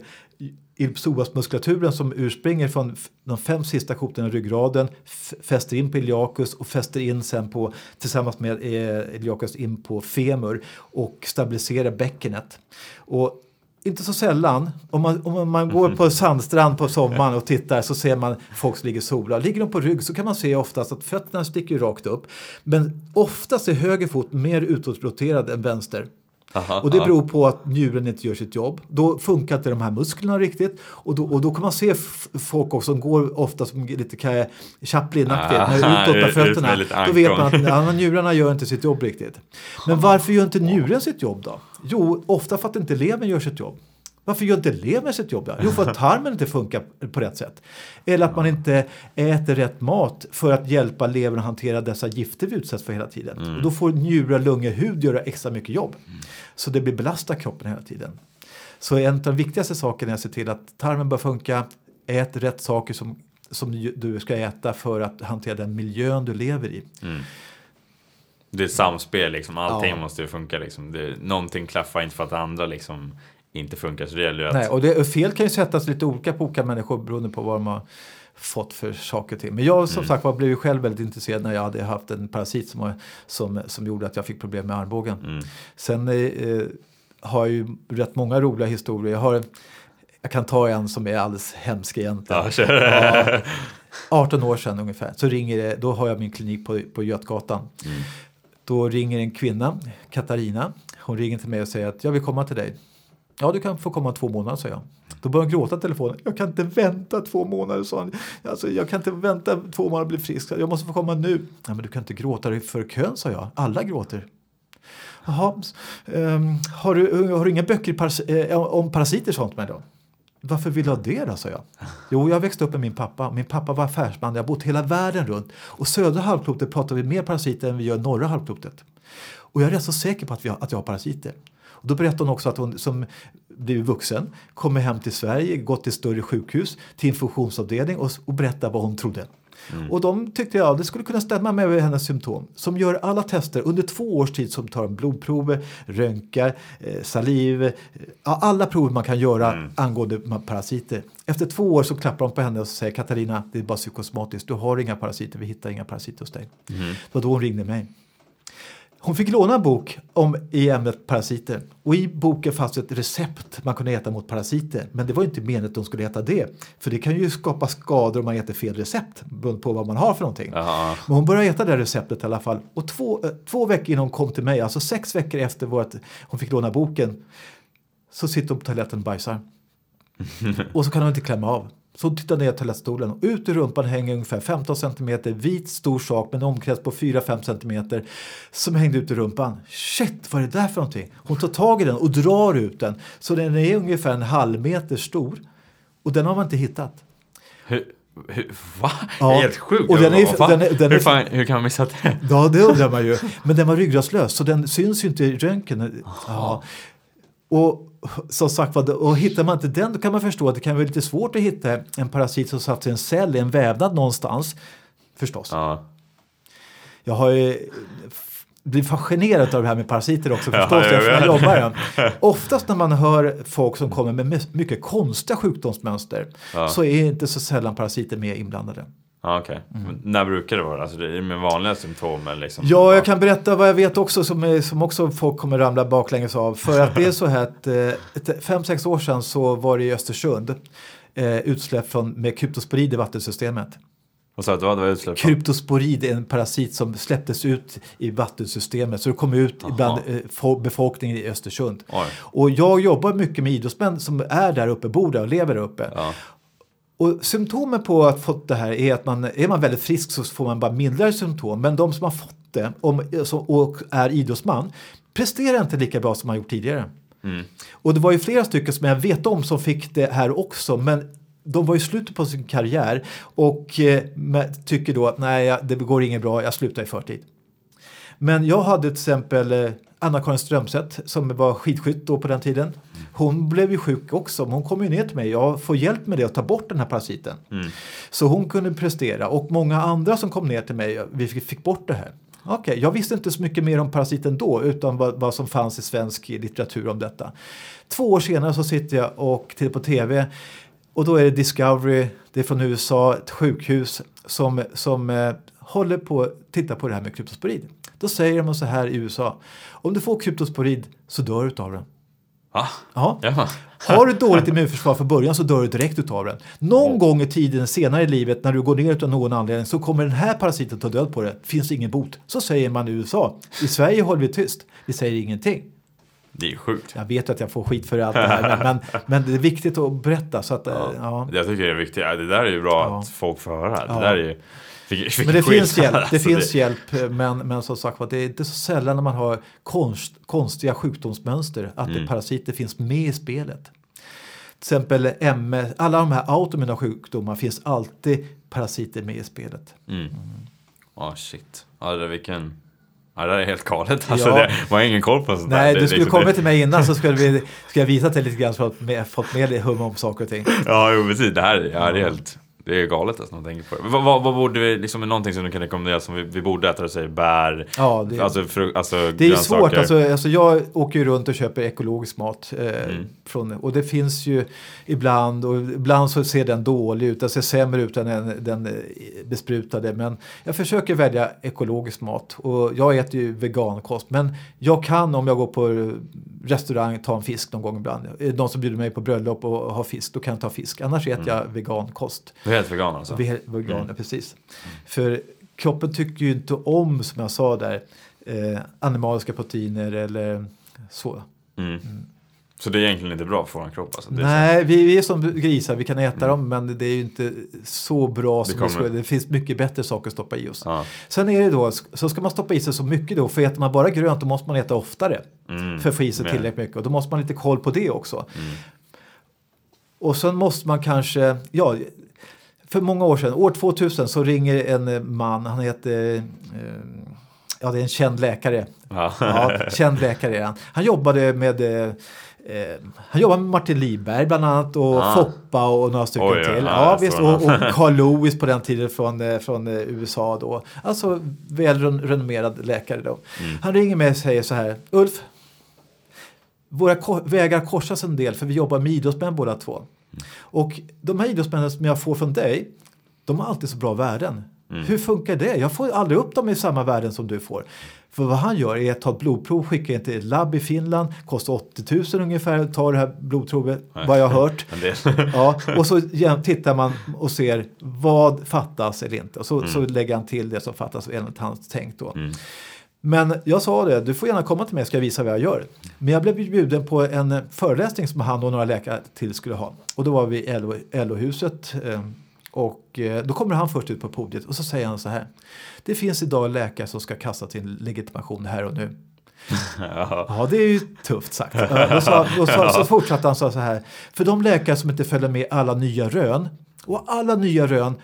i psoasmuskulaturen som urspringer från de fem sista kotorna i ryggraden fäster in på iliacus och fäster in sen på tillsammans med eh, iliacus in på femur och stabiliserar bäckenet. Och inte så sällan, om man, om man går på sandstrand på sommaren och tittar så ser man folk som ligger och solar. Ligger de på rygg så kan man se oftast att fötterna sticker rakt upp. Men oftast är höger fot mer utåtroterad än vänster. Aha, Och det beror på att njuren inte gör sitt jobb. Då funkar inte de här musklerna riktigt. Och då, och då kan man se folk också som går ofta som lite Chaplin-aktigt Ah, med utåt ut- med ut fötterna. Då vet man att ja, njurarna gör inte sitt jobb riktigt. Men varför gör inte njuren sitt jobb då? Jo, ofta för att inte levern gör sitt jobb. Varför gör inte levern sitt jobb? Jo, för att tarmen inte funkar på rätt sätt. Eller att man inte äter rätt mat för att hjälpa levern att hantera dessa gifter vi utsätts för hela tiden. Mm. Och då får njurar, lungor, hud göra extra mycket jobb. Så det blir belasta kroppen hela tiden. Så en av de viktigaste sakerna är att se till att tarmen bör funka, ät rätt saker som, som du ska äta för att hantera den miljön du lever i. Det är ett samspel, liksom. allting Ja. måste funka. Liksom. Det, någonting klaffar inte för att andra liksom, inte funkar. Så det gäller ju att... Nej, och det, fel kan ju sättas lite olika på olika människor beroende på vad de har fått för saker till. Men jag som sagt var blev ju själv väldigt intresserad när jag hade haft en parasit som, som, som gjorde att jag fick problem med armbågen. Mm. Sen eh, har jag ju rätt många roliga historier. Jag, har, jag kan ta en som är alldeles hemsk egentligen. Ja, 18 år sedan ungefär så ringer det, då har jag min klinik på, på Götgatan. Mm. Då ringer en kvinna, Katarina. Hon ringer till mig och säger att jag vill komma till dig. Ja, du kan få komma två månader, sa jag. Då började han gråta i telefonen. Jag kan inte vänta två månader, sa han. Alltså, jag kan inte vänta två månader och bli frisk. Jag måste få komma nu. Nej, men du kan inte gråta dig för kön, sa jag. Alla gråter. Jaha, um, har, du, har du inga böcker paras, eh, om parasiter sånt med då? Varför vill du ha det då, sa jag. Jo, jag växte upp med min pappa. Min pappa var affärsman. Jag har bott hela världen runt. Och södra halvklotet pratar vi mer parasiter än vi gör norra halvklotet. Och jag är rätt så säker på att, vi har, att jag har parasiter. Då berättade hon också att hon som blivit vuxen kommer hem till Sverige, gått till större sjukhus, till infektionsavdelning och, och berättar vad hon trodde. Och de tyckte jag det skulle kunna stämma med hennes symptom. Som gör alla tester under två års tid som tar de blodprover, röntgar, eh, saliv, eh, alla prover man kan göra angående ma- parasiter. Efter två år så klappar de på henne och säger Katarina, det är bara psykosomatiskt, du har inga parasiter, vi hittar inga parasiter hos dig. Det var då hon ringde mig. Hon fick låna en bok om, i ämnet parasiter och i boken fanns ett recept man kunde äta mot parasiter. Men det var inte meningen att de skulle äta det. För det kan ju skapa skador om man äter fel recept beroende på vad man har för någonting. Ja. Men hon började äta det receptet i alla fall. Och två, eh, två veckor innan hon kom till mig, alltså sex veckor efter vårt, hon fick låna boken, så sitter hon på toaletten och bajsar. och så kan hon inte klämma av. Så hon tittar ner i toalettstolen och ut ur rumpan hänger ungefär 15 centimeter vit stor sak med en omkrets på 4-5 centimeter som hängde ut ur rumpan. Shit, vad är det där för någonting? Hon tar tag i den och drar ut den så den är ungefär en halv meter stor. Och den har man inte hittat. Hur, hur, va? Ja. Det är helt sjukt. Och den är- Vad fan? den är- den är- hur, fan, hur kan man missa det? Ja, det undrar man ju. Men den var ryggradslös så den syns ju inte i röntgen. Ja. Och som sagt och hittar man inte den då kan man förstå att det kan vara lite svårt att hitta en parasit som satt i en cell i en vävnad någonstans. Förstås. Ja. Jag har ju f- blivit fascinerad av det här med parasiter också Ja, förstås eftersom jag jobbar ja. Oftast när man hör folk som kommer med mycket konstiga sjukdomsmönster Ja. så är inte så sällan parasiter med inblandade. Ja, okej. Men När brukar det vara? Alltså det är med vanliga symptom? Liksom, Ja, jag kan berätta vad jag vet också som, är, som också folk kommer ramla baklänges av. För att det är så här att eh, ett- fem, sex år sedan så var det i Östersund eh, utsläpp från, med kryptosporid i vattensystemet. Vad sa du att det var? Det utsläpp från? Kryptosporid är en parasit som släpptes ut i vattensystemet så det kom ut bland eh, fo- befolkningen i Östersund. Oj. Och jag jobbar mycket med idrottsmän som är där uppe, bor där och lever där uppe. Ja. Och symptomen på att fått det här är att man, är man väldigt frisk så får man bara mildare symptom. Men de som har fått det om, som, och är idrottsman presterar inte lika bra som man gjort tidigare. Och det var ju flera stycken som jag vet om som fick det här också. Men de var i slutet på sin karriär och eh, tycker då att nej, det går inget bra, jag slutar i förtid. Men jag hade till exempel eh, Anna-Karin Strömstedt som var skidskytt då på den tiden. Hon blev ju sjuk också, men hon kom ju ner till mig. Jag får hjälp med det att ta bort den här parasiten. Så hon kunde prestera och många andra som kom ner till mig, vi fick, bort det här. Okej, jag visste inte så mycket mer om parasiten då utan vad, vad som fanns i svensk litteratur om detta. Två år senare så sitter jag och tittar på tv och då är det Discovery, det är från USA, ett sjukhus som, som eh, håller på att titta på det här med kryptosporid. Då säger de så här i USA, om du får kryptosporid så dör du av den. Ja. Ja. Har du dåligt immunförsvar från början så dör du direkt utav den. Någon gång i tiden senare i livet när du går ner utan någon anledning så kommer den här parasiten ta död på det. Finns ingen bot. Så säger man i USA. I Sverige håller vi tyst. Vi säger ingenting. Det är ju sjukt. Jag vet att jag får skit för allt det här men, men, det är viktigt att berätta. Så att, ja. Ja. Jag tycker det är viktigt. Det där är ju bra Ja. att folk får höra. Det där är ju... Fick, fick Men det finns hjälp, det alltså, finns hjälp men, men som sagt det är inte så sällan när man har konst, konstiga sjukdomsmönster att Mm. det parasiter finns med i spelet. Till exempel MS, alla de här autoimmuna sjukdomar finns alltid parasiter med i spelet. Mm. Ja, shit. Ja, det, vilken... Ja, det där är helt galet. Alltså, Ja. det, man har ingen koll på sånt där. Nej, det, du skulle liksom- kommit till mig innan så skulle vi ska jag visat dig lite grann så att jag fått med dig hum om saker och ting. Ja, jo, precis. Det här är- ja, det är helt... Det är galet alltså, när man tänker på det. Vad, vad, vad borde vi, liksom, någonting som du kan rekommendera som vi, vi borde äta? Du säger bär, Ja, det- alltså, fru, alltså Det är svårt, alltså, alltså jag åker ju runt och köper ekologisk mat. Eh, Mm. från, och det finns ju ibland, och ibland så ser den dålig ut, den ser sämre ut än den, den eh, besprutade. Men jag försöker välja ekologisk mat och jag äter ju vegankost. Men jag kan om jag går på restaurang ta en fisk någon gång ibland. Det någon som bjuder mig på bröllop och har fisk, då kan jag ta fisk. Annars äter jag vegankost. Helt vegan alltså? Vi är veganer, precis. För kroppen tycker ju inte om, som jag sa där, eh, animaliska proteiner eller så. Mm. Så det är egentligen inte bra för vår kropp? Alltså. Det är så- Nej, vi, vi är som grisar, vi kan äta dem men det är ju inte så bra som kommer- det skulle. Det finns mycket bättre saker att stoppa i oss. Ja. Sen är det då, så ska man stoppa i sig så mycket då, för äter man bara grönt då måste man äta oftare. Mm. För att få i sig tillräckligt mycket och då måste man lite koll på det också. Mm. Och sen måste man kanske, ja, för många år sedan, år 2000 så ringer en eh, man, han heter, eh, ja det är en känd läkare. Ja. Ja, känd läkare är han. Han jobbade med eh, Eh, han jobbade med Martin Liberg bland annat och Ah. Foppa och några stycken Oj, till. ja, Ja, och, och Carl Lewis på den tiden från, från USA då. Alltså välrenommerad läkare då. Mm. Han ringer mig och säger så här. Ulf, våra ko- vägar korsas en del för vi jobbar med idrottsmän båda två. Och de här idrottsmännen som jag får från dig, de har alltid så bra värden. Mm. Hur funkar det? Jag får aldrig upp dem i samma värden som du får. För vad han gör är att ta ett blodprov, skicka in till ett labb i Finland, kostar 80 000 ungefär att ta det här blodprovet, vad jag har hört. Ja, och så tittar man och ser vad fattas eller inte. Och så, så lägger han till det som fattas enligt hans tänk då. Mm. Men jag sa det, du får gärna komma till mig ska jag visa vad jag gör. Men jag blev bjuden på en föreläsning som han och några läkare till skulle ha. Och då var vi i LO- LO-huset. eh, Och eh, då kommer han först ut på podiet och så säger han så här. Det finns idag läkare som ska kasta sin legitimation här och nu. Ja. Ja, det är ju tufft sagt. Då sa, då sa, så fortsatte han så så här. För de läkare som inte följer med alla nya rön och alla nya rön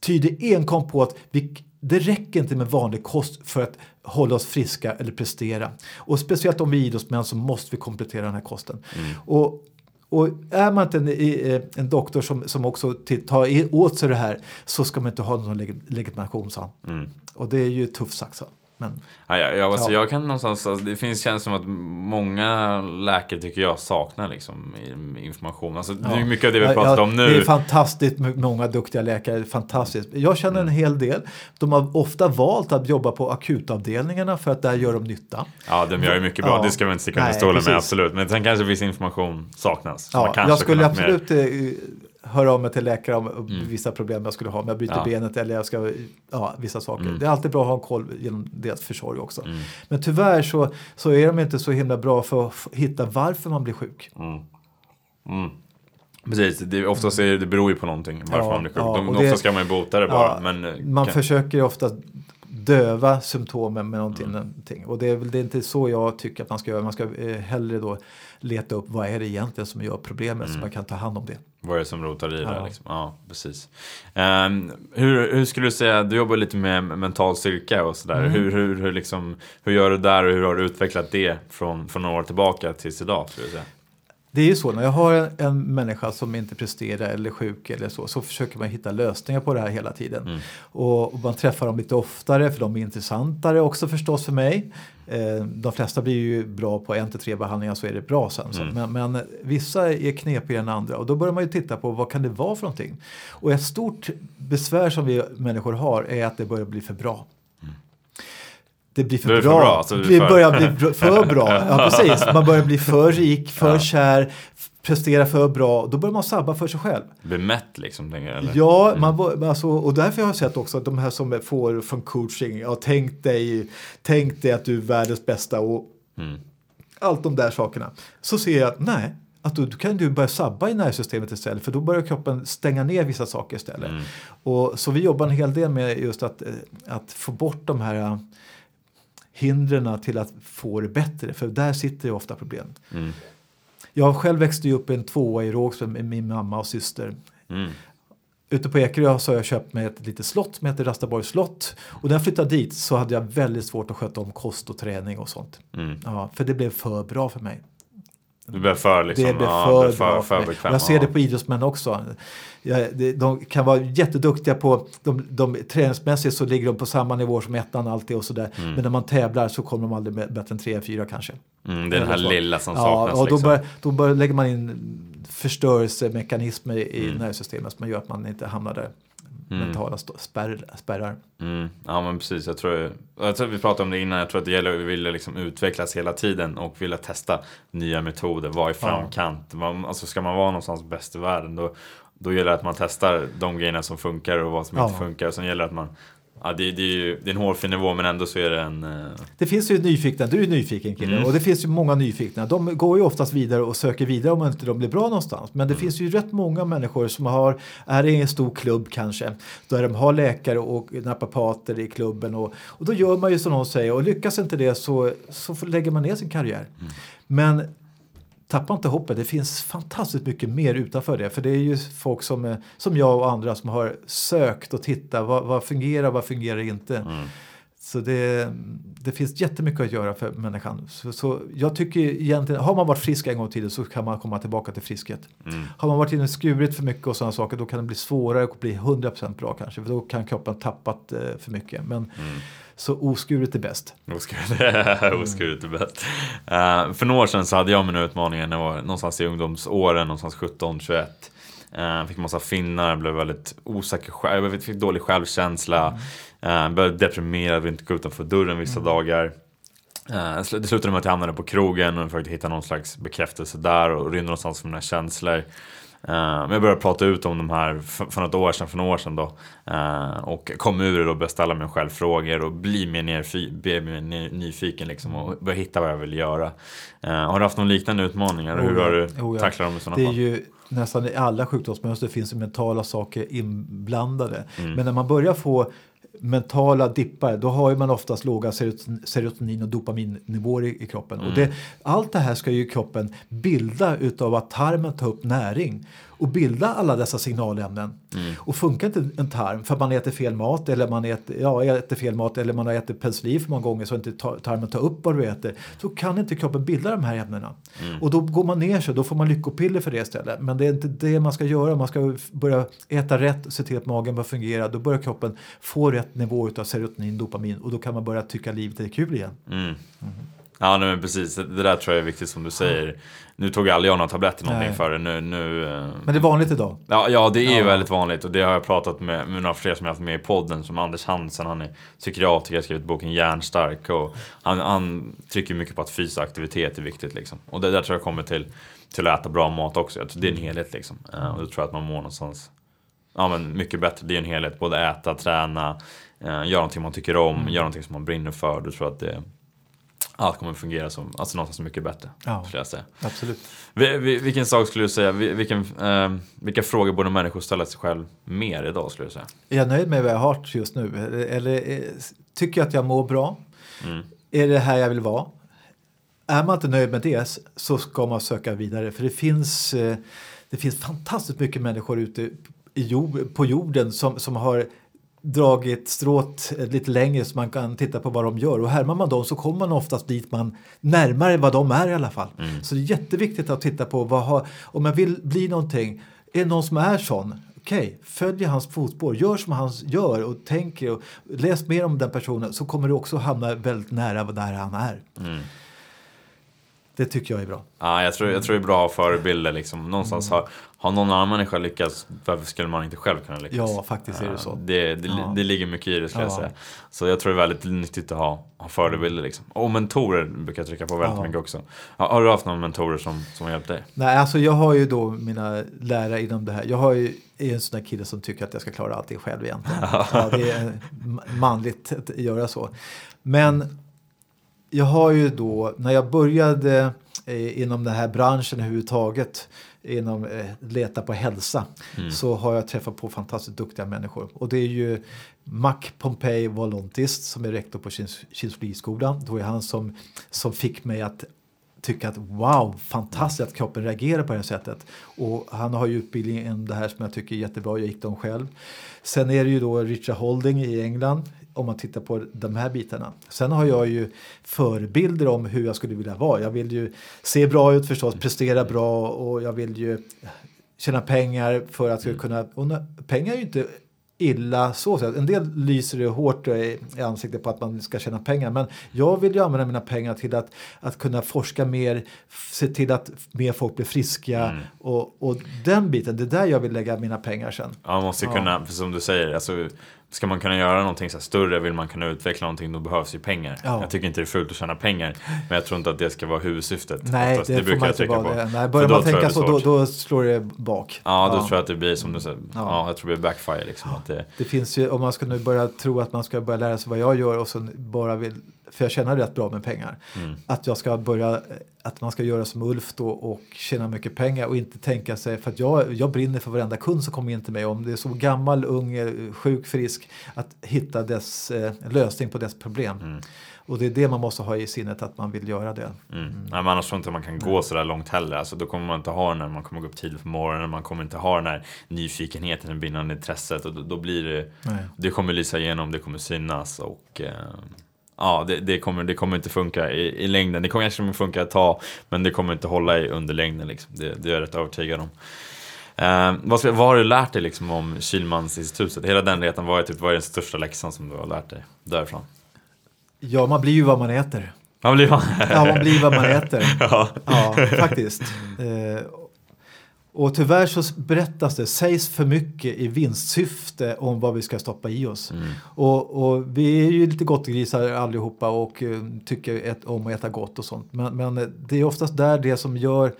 tyder enkom på att vi, det räcker inte med vanlig kost för att hålla oss friska eller prestera. Och speciellt om vi är idrottsmän så måste vi komplettera den här kosten. Och, och är man inte en, i- en doktor som, som också tar åt sig det här så ska man inte ha någon leg- legitimation, sa han. Mm. Och det är ju tufft sagt. Men, Ja, ja, ja, alltså Ja. Jag kan någonstans, alltså, det finns känns som att många läkare tycker jag saknar liksom information. Alltså, Det är Ja. mycket av det vi har Ja, ja, om nu. Det är fantastiskt många duktiga läkare. Fantastiskt. Jag känner Mm. en hel del. De har ofta valt att jobba på akutavdelningarna för att där gör de nytta. Ja, de gör ju mycket bra. Ja. Det ska vi inte sticka under stolen med, absolut. Men sen kanske viss information saknas. Man Ja, jag skulle absolut höra av mig till läkare om vissa problem jag skulle ha. Om jag bryter Mm. Ja. benet eller jag ska, ja, vissa saker. Mm. Det är alltid bra att ha en koll genom deras försorg också. Mm. Men tyvärr så, så är de inte så himla bra för att hitta varför man blir sjuk. Mm. Mm. Precis, det, oftast är det, det beror ju på någonting varför Ja, man blir sjuk. ja, De, och ofta det- ska man ju bota det bara. Ja, men, eh, Man kan- försöker ofta döva symptomen med någonting. Mm. någonting. Och det är väl det är inte så jag tycker att man ska göra. Man ska eh, hellre då leta upp vad är det egentligen som gör problemet så Mm. man kan ta hand om det. Vad är det som rotar i det? Ja. Liksom? Ja, precis. Ehm, hur, hur skulle du säga, du jobbar lite med mental styrka och sådär. Mm. Hur, hur, hur, liksom, hur gör du där och hur har du utvecklat det från, från några år tillbaka tills idag? Skulle du säga? Det är ju så, när jag har en, en människa som inte presterar eller är sjuk eller så, så försöker man hitta lösningar på det här hela tiden. Mm. Och, och man träffar dem lite oftare för de är intressantare också förstås för mig. Eh, de flesta blir ju bra på en till tre behandlingar så är det bra sen. Så. Mm. Men, men vissa är knepigare än andra och då börjar man ju titta på vad kan det vara för någonting. Och ett stort besvär som vi människor har är att det börjar bli för bra. Det blir för Det blir för bra. bra, det blir för- börjar bli för bra. Ja, precis. Man börjar bli för rik, för Ja. kär, prestera för bra. Då börjar man sabba för sig själv. Bli mätt liksom? Jag, eller? Ja, Mm. man, alltså, och därför har jag sett också att de här som får från coaching, ja, tänk, dig, tänk dig att du är världens bästa och Mm. allt de där sakerna. Så ser jag att nej, att då, kan du börja sabba i nervsystemet istället för då börjar kroppen stänga ner vissa saker istället. Mm. Och, så vi jobbar en hel del med just att, eh, att få bort de här hindren till att få det bättre, för där sitter ju ofta problem. Mm. Jag själv växte ju upp i en tvåa i Rågsved med min mamma och syster. Mm. Ute på Ekerö så har jag köpt mig ett litet slott som heter Rastaborgs slott. Och när jag flyttade dit så hade jag väldigt svårt att sköta om kost och träning och sånt. Mm. Ja, för det blev för bra för mig. Du blir för liksom, det ja, för, blir bra för, för för jag ser ja. det på idrottsmän också. Ja, de kan vara jätteduktiga på, de, de, träningsmässigt så ligger de på samma nivå som ettan alltid och sådär. Mm. Men när man tävlar så kommer de aldrig bättre än tre, fyra kanske. Mm, det är den här lilla som Ja, saknas. och då, liksom. bör, då bör, lägger man in förstörelsemekanismer i Mm. nervsystemet som gör att man inte hamnar där. Mm. Mentala spärr, spärrar. Mm, ja men precis, jag tror, jag tror vi pratade om det innan, jag tror att det gäller att vi vill liksom utvecklas hela tiden och vilja testa nya metoder, vara i framkant. Man, alltså ska man vara någonstans bäst i världen då, då gäller det att man testar de grejerna som funkar och vad som Ja. inte funkar. Sen gäller det att man, ja det, det är ju det är en hårfin nivå men ändå så är det en... eh, Det finns ju nyfikna, du är nyfiken kille Mm. och det finns ju många nyfikna. De går ju oftast vidare och söker vidare om inte de blir bra någonstans. Men det Mm. finns ju rätt många människor som har, är i en stor klubb kanske, där de har läkare och naprapater i klubben och, och då gör man ju som någon säger och lyckas inte det så, så lägger man ner sin karriär. Mm. Men tappa inte hoppet, det finns fantastiskt mycket mer utanför det. För det är ju folk som, eh, som jag och andra som har sökt och tittat, vad, vad fungerar, vad fungerar inte. Mm. Så det, det finns jättemycket att göra för människan. Så, så jag tycker egentligen, har man varit frisk en gång tidigare så kan man komma tillbaka till friskhet. Mm. Har man varit inne och skurit för mycket och sådana saker då kan det bli svårare att bli 100% bra kanske. För då kan kroppen ha tappat eh, för mycket. Men Mm. så oskuret är bäst. Oskuret, oskuret är bäst. Eh, för några år sedan så hade jag mina utmaningar när jag var någonstans i ungdomsåren, någonstans 17-21. Uh, fick massa finnar, blev väldigt osäker själv, fick dålig självkänsla. Uh, började deprimerad, ville inte gå utanför dörren vissa dagar. Eh, sl- det slutade med att jag hamnade på krogen och försökte hitta någon slags bekräftelse där och rymde någonstans från mina känslor. Eh, men jag började prata ut om de här för något år sedan, för några år sedan då. Eh, och kom ur det och började ställa mig själv frågor och bli mer, nerfy- bli mer ny- nyfiken liksom och börja hitta vad jag vill göra. Eh, har du haft någon liknande utmaningar och Oh hur har du oh ja. tacklat dem i sådana Det är fall? ju nästan i alla sjukdomsmönster finns det mentala saker inblandade. Mm. Men när man börjar få mentala dippar då har ju man oftast låga serotonin- serotonin och dopaminnivåer i, i kroppen. Mm. Och det, allt det här ska ju kroppen bilda utav att tarmen tar upp näring och bilda alla dessa signalämnen. Mm. Och funkar inte en tarm för att man äter fel mat eller man äter, ja, äter fel mat eller man har ätit penicillin för många gånger så inte tar- tarmen tar upp vad du äter så kan inte kroppen bilda de här ämnena. Mm. Och då går man ner sig, då får man lyckopiller för det istället. Men det är inte det man ska göra, man ska börja äta rätt, se till att magen börjar fungera, då börjar kroppen få rätt rätt nivå av serotonin, dopamin och då kan man börja tycka livet är kul igen. Mm. Ja nej, men precis, det där tror jag är viktigt som du säger. Nu tog aldrig jag några tabletter någonting Nej. för det. Nu, nu, eh, Men det är vanligt idag. Ja, ja det är Ja. väldigt vanligt och det har jag pratat med, med några fler som jag haft med i podden som Anders Hansen, han är psykiater, har skrivit boken Hjärnstark och han, han trycker mycket på att fysisk aktivitet är viktigt liksom. Och det där tror jag kommer till, till att äta bra mat också. Jag tror det är en helhet liksom. Eh, och då tror jag att man mår någonstans Ja men mycket bättre, det är en helhet. Både äta, träna, eh, göra någonting man tycker om, göra någonting som man brinner för. Då tror jag att det allt kommer fungera som, alltså någonstans mycket bättre. Ja. Skulle jag säga. Absolut. Vi- vi- Vilken sak skulle du säga, vi- vilken, eh, vilka frågor borde människor ställa sig själv mer idag skulle du säga? Är jag nöjd med vad jag har just nu? Eller, eller eh, tycker jag att jag mår bra? Mm. Är det här jag vill vara? Är man inte nöjd med det så ska man söka vidare. För det finns, eh, det finns fantastiskt mycket människor ute på jorden som, som har dragit stråt eh, lite längre så man kan titta på vad de gör. Och härmar man dem så kommer man oftast dit man närmare vad de är i alla fall. Så det är jätteviktigt att titta på vad har, om jag vill bli någonting. Är det någon som är sån? Okej, följ hans fotspår, gör som han gör och tänker och läs mer om den personen så kommer du också hamna väldigt nära där han är. Mm. Det tycker jag är bra. Ja, jag, tror, jag tror det är bra förebilder liksom. Någonstans har, har någon annan människa lyckats, varför skulle man inte själv kunna lyckas? Ja, faktiskt är det Eh, så. Det, det, Ja. det ligger mycket i det skulle jag Ja. säga. Så jag tror det är väldigt nyttigt att ha, ha förebilder liksom. Och mentorer brukar jag trycka på väldigt Ja. mycket också. Har, har du haft några mentorer som, som har hjälpt dig? Nej, alltså jag har ju då mina lärare inom det här. Jag har ju, är en sån där kille som tycker att jag ska klara allting själv egentligen. ja, det är ma- manligt att göra så. Men jag har ju då, när jag började eh, inom den här branschen överhuvudtaget, inom eh, leta på hälsa, så har jag träffat på fantastiskt duktiga människor. Och det är ju Mac Pompey Volontist som är rektor på Kilsfridsskolan. Det var han som, som fick mig att tycka att wow, fantastiskt att kroppen reagerar på det här sättet. Och han har ju utbildning inom det här som jag tycker är jättebra, jag gick dem själv. Sen är det ju då Richard Holding i England om man tittar på de här bitarna. Sen har jag ju förebilder om hur jag skulle vilja vara. Jag vill ju se bra ut förstås, prestera bra och jag vill ju tjäna pengar för att kunna... Och när- pengar är ju inte illa så. En del lyser det hårt i ansiktet på att man ska tjäna pengar. Men jag vill ju använda mina pengar till att, att kunna forska mer, se till att mer folk blir friska. Och, och den biten, det är där jag vill lägga mina pengar sen. Ja, man måste Ja. kunna, för som du säger, alltså, ska man kunna göra någonting så större, vill man kunna utveckla någonting, då behövs ju pengar. Ja. Jag tycker inte det är fult att tjäna pengar, men jag tror inte att det ska vara huvudsyftet. Nej, Oftast. det, får brukar jag vara. på. Det. Nej, börjar man tänka det så, då, då slår det bak. Ja, då tror jag att det blir som du säger. Ja. Ja. jag tror det blir backfire liksom. Att det, Det finns ju, om man ska nu börja tro att man ska börja lära sig vad jag gör och sen bara vill, för jag tjänar rätt bra med pengar. Mm. Att jag ska börja, att man ska göra som Ulf då och tjäna mycket pengar och inte tänka sig, för att jag, jag brinner för varenda kund som kommer in till mig om det är så gammal, ung, eh, sjuk, frisk, att hitta dess eh, lösning på dess problem. Mm. Och det är det man måste ha i sinnet att man vill göra det. Mm. Nej, men annars tror jag inte man kan gå så där långt heller. Alltså, då kommer man inte ha den när man kommer gå upp tidigt på morgonen. Man kommer inte ha den här nyfikenheten, det brinnande intresset. Och då, då blir det, Nej. det kommer lysa igenom, det kommer synas och eh, ja, det, det, kommer, det kommer inte funka i, i längden. Det kommer kanske funka ett tag, men det kommer inte hålla i under längden. Liksom. Det, det är jag rätt övertygad om. Eh, vad, vad har du lärt dig liksom, om Kilmansinstitutet? Hela den resan, vad är, typ, vad är den största läxan som du har lärt dig därifrån? Ja, man blir ju vad man äter. Ja, blir man... Ja, man blir vad man äter. ja. Ja, faktiskt. Eh, och tyvärr så berättas det, sägs för mycket i vinstsyfte om vad vi ska stoppa i oss. Mm. Och, och vi är ju lite gottgrisar allihopa och eh, tycker ett, om att äta gott och sånt. Men, men eh, det är oftast där det som gör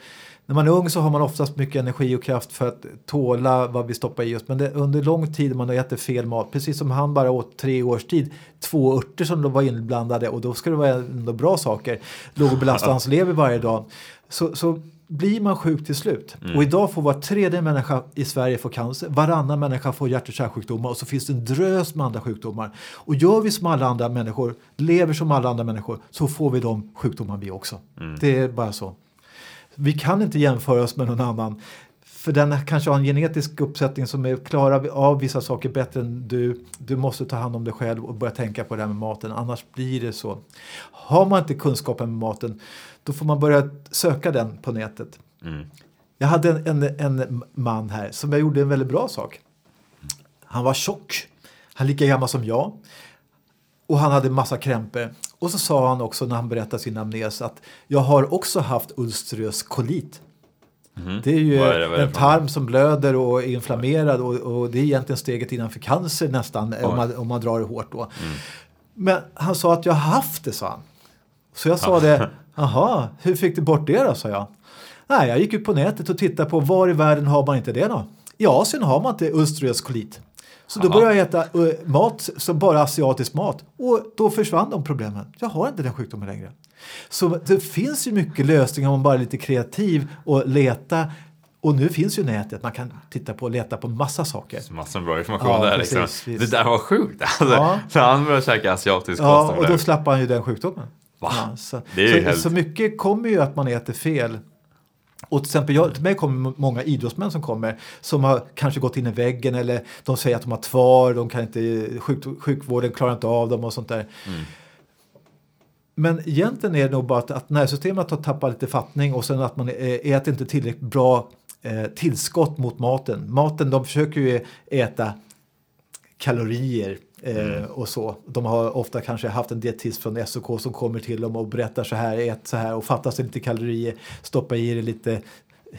när man är ung så har man oftast mycket energi och kraft för att tåla vad vi stoppar i oss. Men det, under lång tid man har ätit fel mat, precis som han bara åt tre års tid, två örter som då var inblandade och då ska det vara ändå bra saker, låg och belasta hans lever varje dag. Så, så blir man sjuk till slut. Och idag får var tredje människa i Sverige få cancer, varannan människa får hjärt och kärlsjukdomar och så finns det en drös med andra sjukdomar. Och gör vi som alla andra människor, lever som alla andra människor, så får vi de sjukdomar vi också. Det är bara så. Vi kan inte jämföra oss med någon annan. För den kanske har en genetisk uppsättning som är klara av vissa saker bättre än du. Du måste ta hand om dig själv och börja tänka på det här med maten. Annars blir det så. Har man inte kunskapen med maten då får man börja söka den på nätet. Mm. Jag hade en, en, en man här som jag gjorde en väldigt bra sak. Han var tjock. Han är lika gammal som jag. Och han hade massa krämpor. Och så sa han också när han berättade sin amnes att jag har också haft ulcerös kolit. Det är ju är det- en tarm som blöder och är inflammerad och, och det är egentligen steget innanför cancer nästan om man, om man drar det hårt då. Mm. Men han sa att jag har haft det, sa han. Så jag sa det, jaha, hur fick du bort det då, sa jag. Nej, jag gick ut på nätet och tittade på var i världen har man inte det då? I Asien har man inte ulcerös kolit. Så då Aha. började jag äta eh, mat som bara asiatisk mat och då försvann de problemen. Jag har inte den sjukdomen längre. Så det finns ju mycket lösningar om man bara är lite kreativ och leta. Och nu finns ju nätet, man kan titta på och leta på massa saker. Massor bra information Ja, där precis, liksom. Det där var sjukt. Alltså, Ja. När han började käka asiatisk kost. Ja, och då slapp han ju den sjukdomen. Va? Ja, så, så, helt- så mycket kommer ju att man äter fel. Och till exempel jag, till mig kommer många idrottsmän som kommer som har kanske gått in i väggen eller de säger att de har tvar, de kan inte, sjuk, sjukvården klarar inte av dem och sånt där. Mm. Men egentligen är det nog bara att, att nervsystemet har tappat lite fattning och sen att man eh, äter inte tillräckligt bra eh, tillskott mot maten. Maten, de försöker ju äta kalorier eh, och så. De har ofta kanske haft en dietist från SOK som kommer till dem och berättar så här, ät så här och fattas det lite kalorier, stoppa i dig lite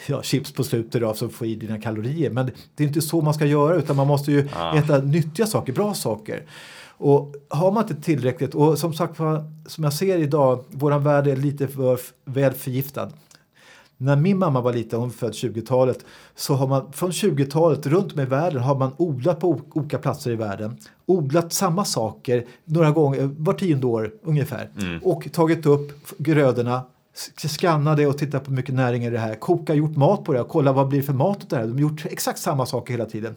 ja, chips på slutet då, så får i dina kalorier. Men det är inte så man ska göra utan man måste ju Ah. äta nyttiga saker, bra saker. Och har man inte tillräckligt, och som sagt som jag ser idag, våran värld är lite för väl förgiftad. När min mamma var liten, hon född 20-talet, så har man från 20-talet runt om i världen har man odlat på olika platser i världen. Odlat samma saker några gånger, var tionde år ungefär. Och tagit upp grödorna, s- skannade och tittat på hur mycket näring är det här. Koka, gjort mat på det och kolla vad blir det för mat åt det här. De har gjort exakt samma saker hela tiden.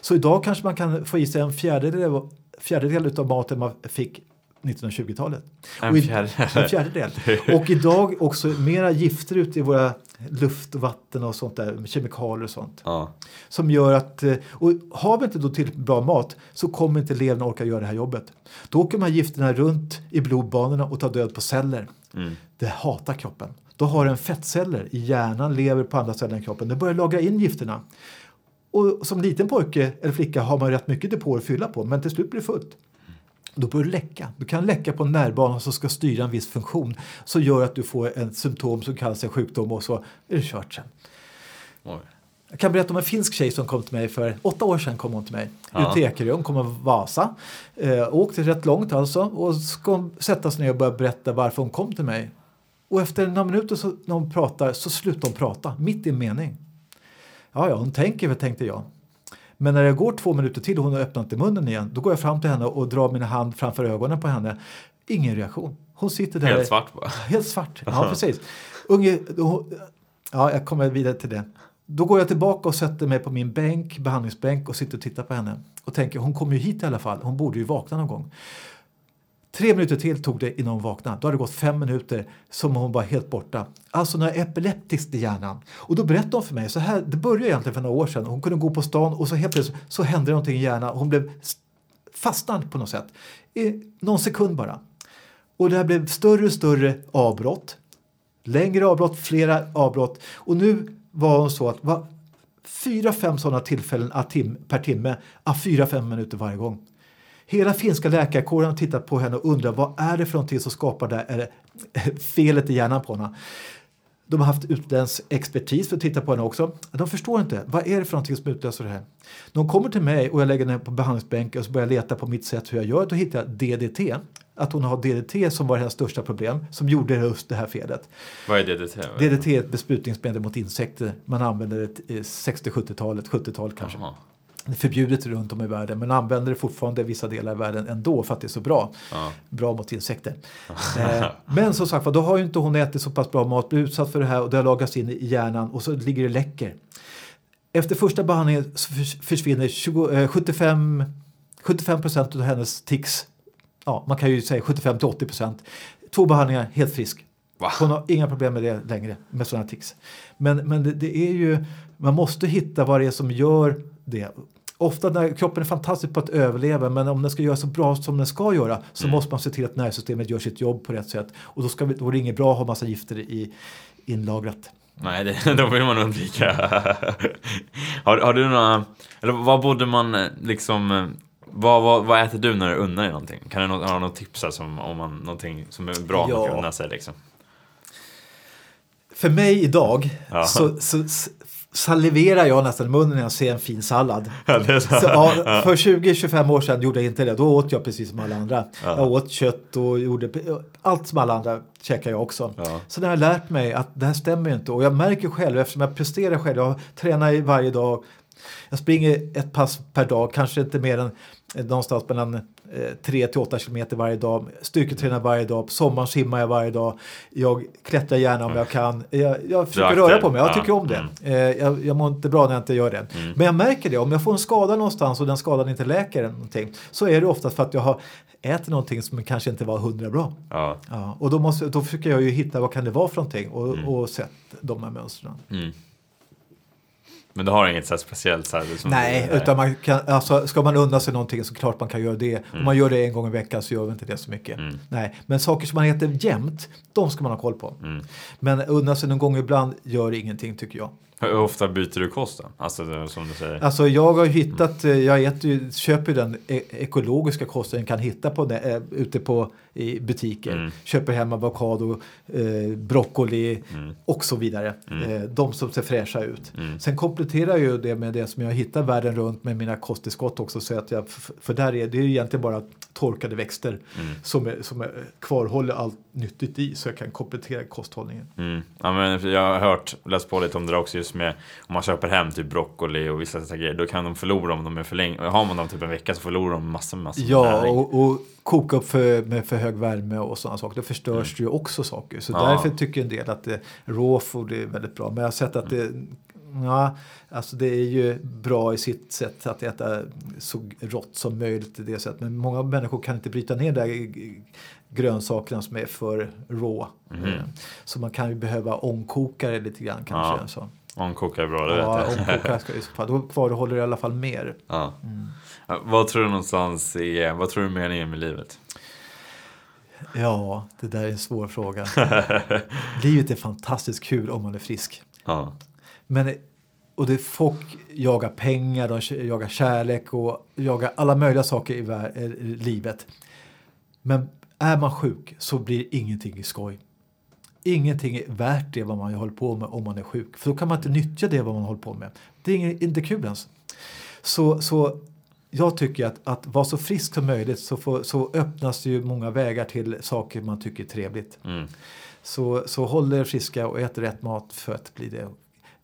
Så idag kanske man kan få i sig en fjärdedel, fjärdedel av maten man fick 1920-talet. En i- fjärdedel. En fjärdedel. Och idag också mera gifter ute i våra luft och vatten och sånt där, med kemikalier och sånt. Ja. Som gör att, eh, och har vi inte då till bra mat så kommer inte levern orka göra det här jobbet. Då åker de här gifterna runt i blodbanorna och tar död på celler. Mm. Det hatar kroppen. Då har den fettceller i hjärnan, lever på andra ställen i kroppen. Det börjar lagra in gifterna. Och som liten pojke eller flicka har man rätt mycket depåer att fylla på men till slut blir det fullt. Då börjar det läcka. Du kan läcka på en nervbana som ska styra en viss funktion som gör att du får en symptom som kallas en sjukdom och så är det kört sen. Oj. Jag kan berätta om en finsk tjej som kom till mig för åtta år sedan. kom hon till mig. Ja. Ut till Ekerö, hon kom av Vasa. Eh, åkte rätt långt alltså och ska sätta sig ner och börja berätta varför hon kom till mig. Och efter några minuter så, när hon pratar så slutar hon prata, mitt i en mening. Ja, ja, hon tänker väl, tänkte jag. Men när det går två minuter till och hon har öppnat inte munnen igen, då går jag fram till henne och drar min hand framför ögonen på henne. Ingen reaktion. Hon sitter där. Helt svart bara. Helt svart, ja precis. Unge, då, ja, jag kommer vidare till det. Då går jag tillbaka och sätter mig på min bänk, behandlingsbänk och sitter och tittar på henne. Och tänker, hon kommer ju hit i alla fall, hon borde ju vakna någon gång. Tre minuter till tog det innan hon vaknade. Då hade det gått fem minuter som hon var helt borta. Alltså när epileptiskt i hjärnan. Och då berättade hon för mig, så här, det började egentligen för några år sedan. Hon kunde gå på stan och så helt plötsligt så hände någonting i hjärnan. Hon blev fastnad på något sätt. I någon sekund bara. Och det här blev större och större avbrott. Längre avbrott, flera avbrott. Och nu var hon så att var fyra, fem sådana tillfällen per timme, fyra, fem minuter varje gång. Hela finska läkarkåren har tittat på henne och undrar vad är det för någonting som skapar det här är det felet i hjärnan på henne. De har haft utländsk expertis för att titta på henne också. De förstår inte. Vad är det för någonting som utlöser det här? Hon kommer till mig och jag lägger henne på behandlingsbänken och så börjar jag leta på mitt sätt hur jag gör, då hittar jag DDT. Att hon har DDT som var hennes största problem, som gjorde just det här felet. Vad är DDT? DDT är ett besprutningsmedel mot insekter. Man använder det i 60-70-talet, 70-talet kanske. Jaha. Förbjudet runt om i världen men använder det fortfarande i vissa delar av världen ändå för att det är så bra. Ja. Bra mot insekter. eh, men som sagt då har ju inte hon ätit så pass bra mat, blivit utsatt för det här och det har lagats in i hjärnan och så ligger det läcker. Efter första behandlingen försvinner 20, eh, 75, 75 procent av hennes tics. Ja, man kan ju säga 75 till 80 procent. Två behandlingar, helt frisk. Va? Hon har inga problem med det längre, med sådana tics. Men, men det, det är ju, man måste hitta vad det är som gör det. Ofta när kroppen är fantastisk på att överleva men om den ska göra så bra som den ska göra så Mm. måste man se till att nervsystemet gör sitt jobb på rätt sätt. Och då, ska vi, då är det inget bra att ha massa gifter i inlagrat. Nej, det, då vill man undvika. har, har du några, eller vad borde man eh, liksom, eh, Vad, vad, vad äter du när du unnar dig någonting? Kan du ha något tips här som, om man, någonting som är bra Ja. man kan unna sig liksom? För mig idag Ja. så, så saliverar jag nästan i munnen när jag ser en fin sallad. Ja, det så. Så, ja, för 20-25 år sedan gjorde jag inte det. Då åt jag precis som alla andra. Ja. Jag åt kött och gjorde allt som alla andra käkar jag också. Så jag har lärt mig att det här stämmer inte och jag märker själv eftersom jag presterar själv. Jag tränar varje dag. Jag springer ett pass per dag, kanske inte mer än någonstans mellan 3 till 8 kilometer varje dag. Styrketränar varje dag. På sommaren simmar jag varje dag. Jag klättrar gärna om jag kan. Jag, jag försöker röra på mig. Jag Ja, tycker om det. mm. Eh, Jag, jag mår inte bra när jag inte gör det. Men jag märker det, om jag får en skada någonstans och den skadan inte läker eller någonting så är det oftast för att jag har ätit någonting som kanske inte var hundra bra. Ja. Ja, och då, måste, då försöker jag ju hitta vad kan det vara för någonting och, och sett de här mönstren. Mm. Men du har inget så speciellt så här, som Nej, du, utan man kan, alltså, ska man unna sig någonting så klart man kan göra det. Om man gör det en gång i veckan så gör vi inte det så mycket. Mm. Nej, men saker som man äter jämt, de ska man ha koll på. Mm. Men unna sig någon gång ibland gör ingenting tycker jag. Hur ofta byter du kost då? Alltså som du säger. Alltså jag har hittat, eh, jag äter köper den e- ekologiska kosten jag kan hitta på, eh, ute på i butiker. Mm. Köper hem avokado, eh, broccoli Mm. och så vidare. Mm. Eh, de som ser fräscha ut. Mm. Sen kompletterar jag ju det med det som jag hittar världen runt med mina kosttillskott också. Så att jag, för där är det är egentligen bara torkade växter Mm. som, är, som är, kvarhåller allt nyttigt i så jag kan komplettera kosthållningen. Mm. Ja, men jag har hört, läst på lite om det där också just med om man köper hem typ broccoli och vissa sådana grejer. Då kan de förlora om de är för länge. Har man dem typ en vecka så förlorar de massor med massor Ja, näring. och, och koka upp för, med för hög värme och sådana saker. Då förstörs det ju också saker. Så Mm. Ja. därför tycker en del att det, raw food är väldigt bra. Men jag har sett att det, ja, alltså det är ju bra i sitt sätt att äta så rått som möjligt. I det sättet. Men många människor kan inte bryta ner de där grönsakerna som är för raw. Mhm. Eh, Så man kan ju behöva ångkoka det lite grann kanske. Ja, Så. Ångkoka är bra, det Ja, vet jag. ångkoka ska i så fall. Då kvarhåller det i alla fall mer. Ja. Mm. Vad tror du någonstans är, vad tror du meningen med livet? Ja, det där är en svår fråga. Livet är fantastiskt kul om man är frisk. Ja. Men, och det folk jagar pengar, de jagar kärlek och jagar alla möjliga saker i livet. Men är man sjuk så blir ingenting skoj. Ingenting är värt det vad man håller på med om man är sjuk. För då kan man inte nyttja det vad man håller på med. Det är inte kul ens. Så, så jag tycker att, att vara så frisk som möjligt så, får, så öppnas det ju många vägar till saker man tycker är trevligt. Mm. Så, så håll er friska och ät rätt mat för att bli det.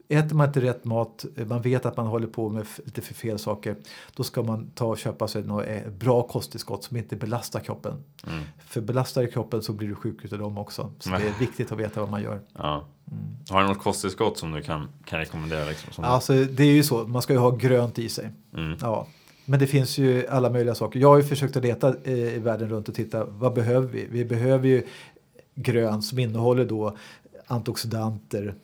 Äter man inte rätt mat, man vet att man håller på med lite för fel saker, då ska man ta och köpa sig något eh, bra kosttillskott som inte belastar kroppen. Mm. För belastar det kroppen så blir du sjuk utav dem också. Så det är viktigt att veta vad man gör. Ja. Har du något kosttillskott som du kan, kan rekommendera? Liksom, som Alltså det är ju så, man ska ju ha grönt i sig. mm. Ja. Men det finns ju alla möjliga saker. Jag har ju försökt att leta eh, i världen runt och titta vad behöver vi? Vi behöver ju grönt som innehåller då antioxidanter.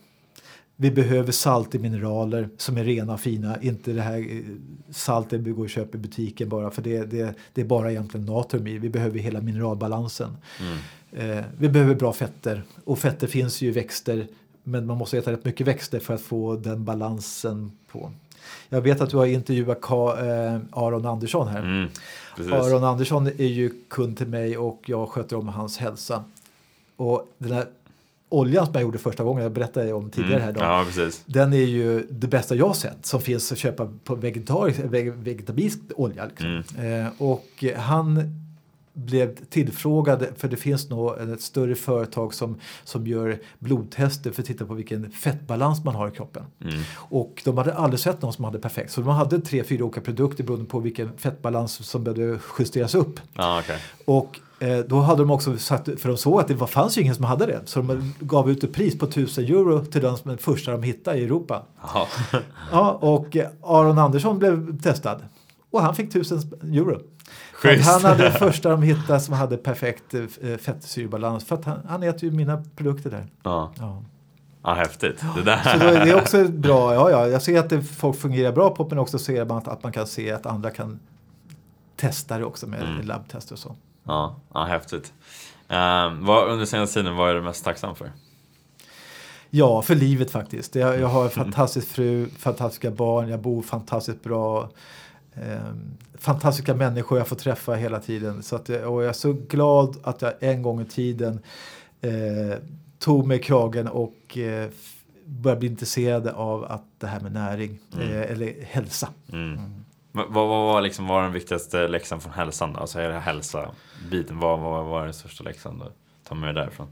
Vi behöver salt i mineraler som är rena och fina. Inte det här eh, saltet vi går och köper i butiken bara för det, det, det är bara egentligen natrium i. Vi behöver hela mineralbalansen. Mm. Eh, vi behöver bra fetter och fetter finns ju i växter men man måste äta rätt mycket växter för att få den balansen på. Jag vet att du har intervjuat Ka, eh, Aron Andersson här. Mm. Aron Andersson är ju kund till mig och jag sköter om hans hälsa. Och den här oljan som jag gjorde första gången, jag berättade om tidigare här Mm. då. Ja, precis. Den är ju det bästa jag sett som finns att köpa på vegetarisk, veg- vegetabilisk olja. Liksom. Mm. Eh, och han blev tillfrågad, för det finns nog ett större företag som, som gör blodtester för att titta på vilken fettbalans man har i kroppen. Mm. Och de hade aldrig sett någon som hade perfekt. Så de hade tre, fyra olika produkter beroende på vilken fettbalans som behövde justeras upp. Ja, okej. Och då hade de också satt, för de såg att det var, fanns ju ingen som hade det. Så de gav ut ett pris på 1000 euro till den som den första de hittade i Europa. Jaha. Ja, och eh, Aron Andersson blev testad. Och han fick 1000 euro. Han hade den första de hittade som hade perfekt eh, fettsyrebalans. För att han, han äter ju mina produkter där. Ja. Ja. ja, häftigt. Det där. Så då är det också bra. Ja, ja, jag ser att det, folk fungerar bra på men också ser man att, att man kan se att andra kan testa det också med Mm. labbtester och så. Ja, ja häftigt. Um, vad, under senaste tiden, vad är du mest tacksam för? Ja, för livet faktiskt. Jag, jag har en fantastisk fru, fantastiska barn, jag bor fantastiskt bra. eh, fantastiska människor jag får träffa hela tiden. Så att, och jag är så glad att jag en gång i tiden eh, tog mig kragen och eh, började bli intresserad av att det här med näring mm. eh, eller hälsa. Mm. Mm. Vad, vad, var liksom, var den viktigaste läxan från hälsan? Då? Alltså är det hälsa-biten, vad, vad var den största läxan? Då? Ta med därifrån.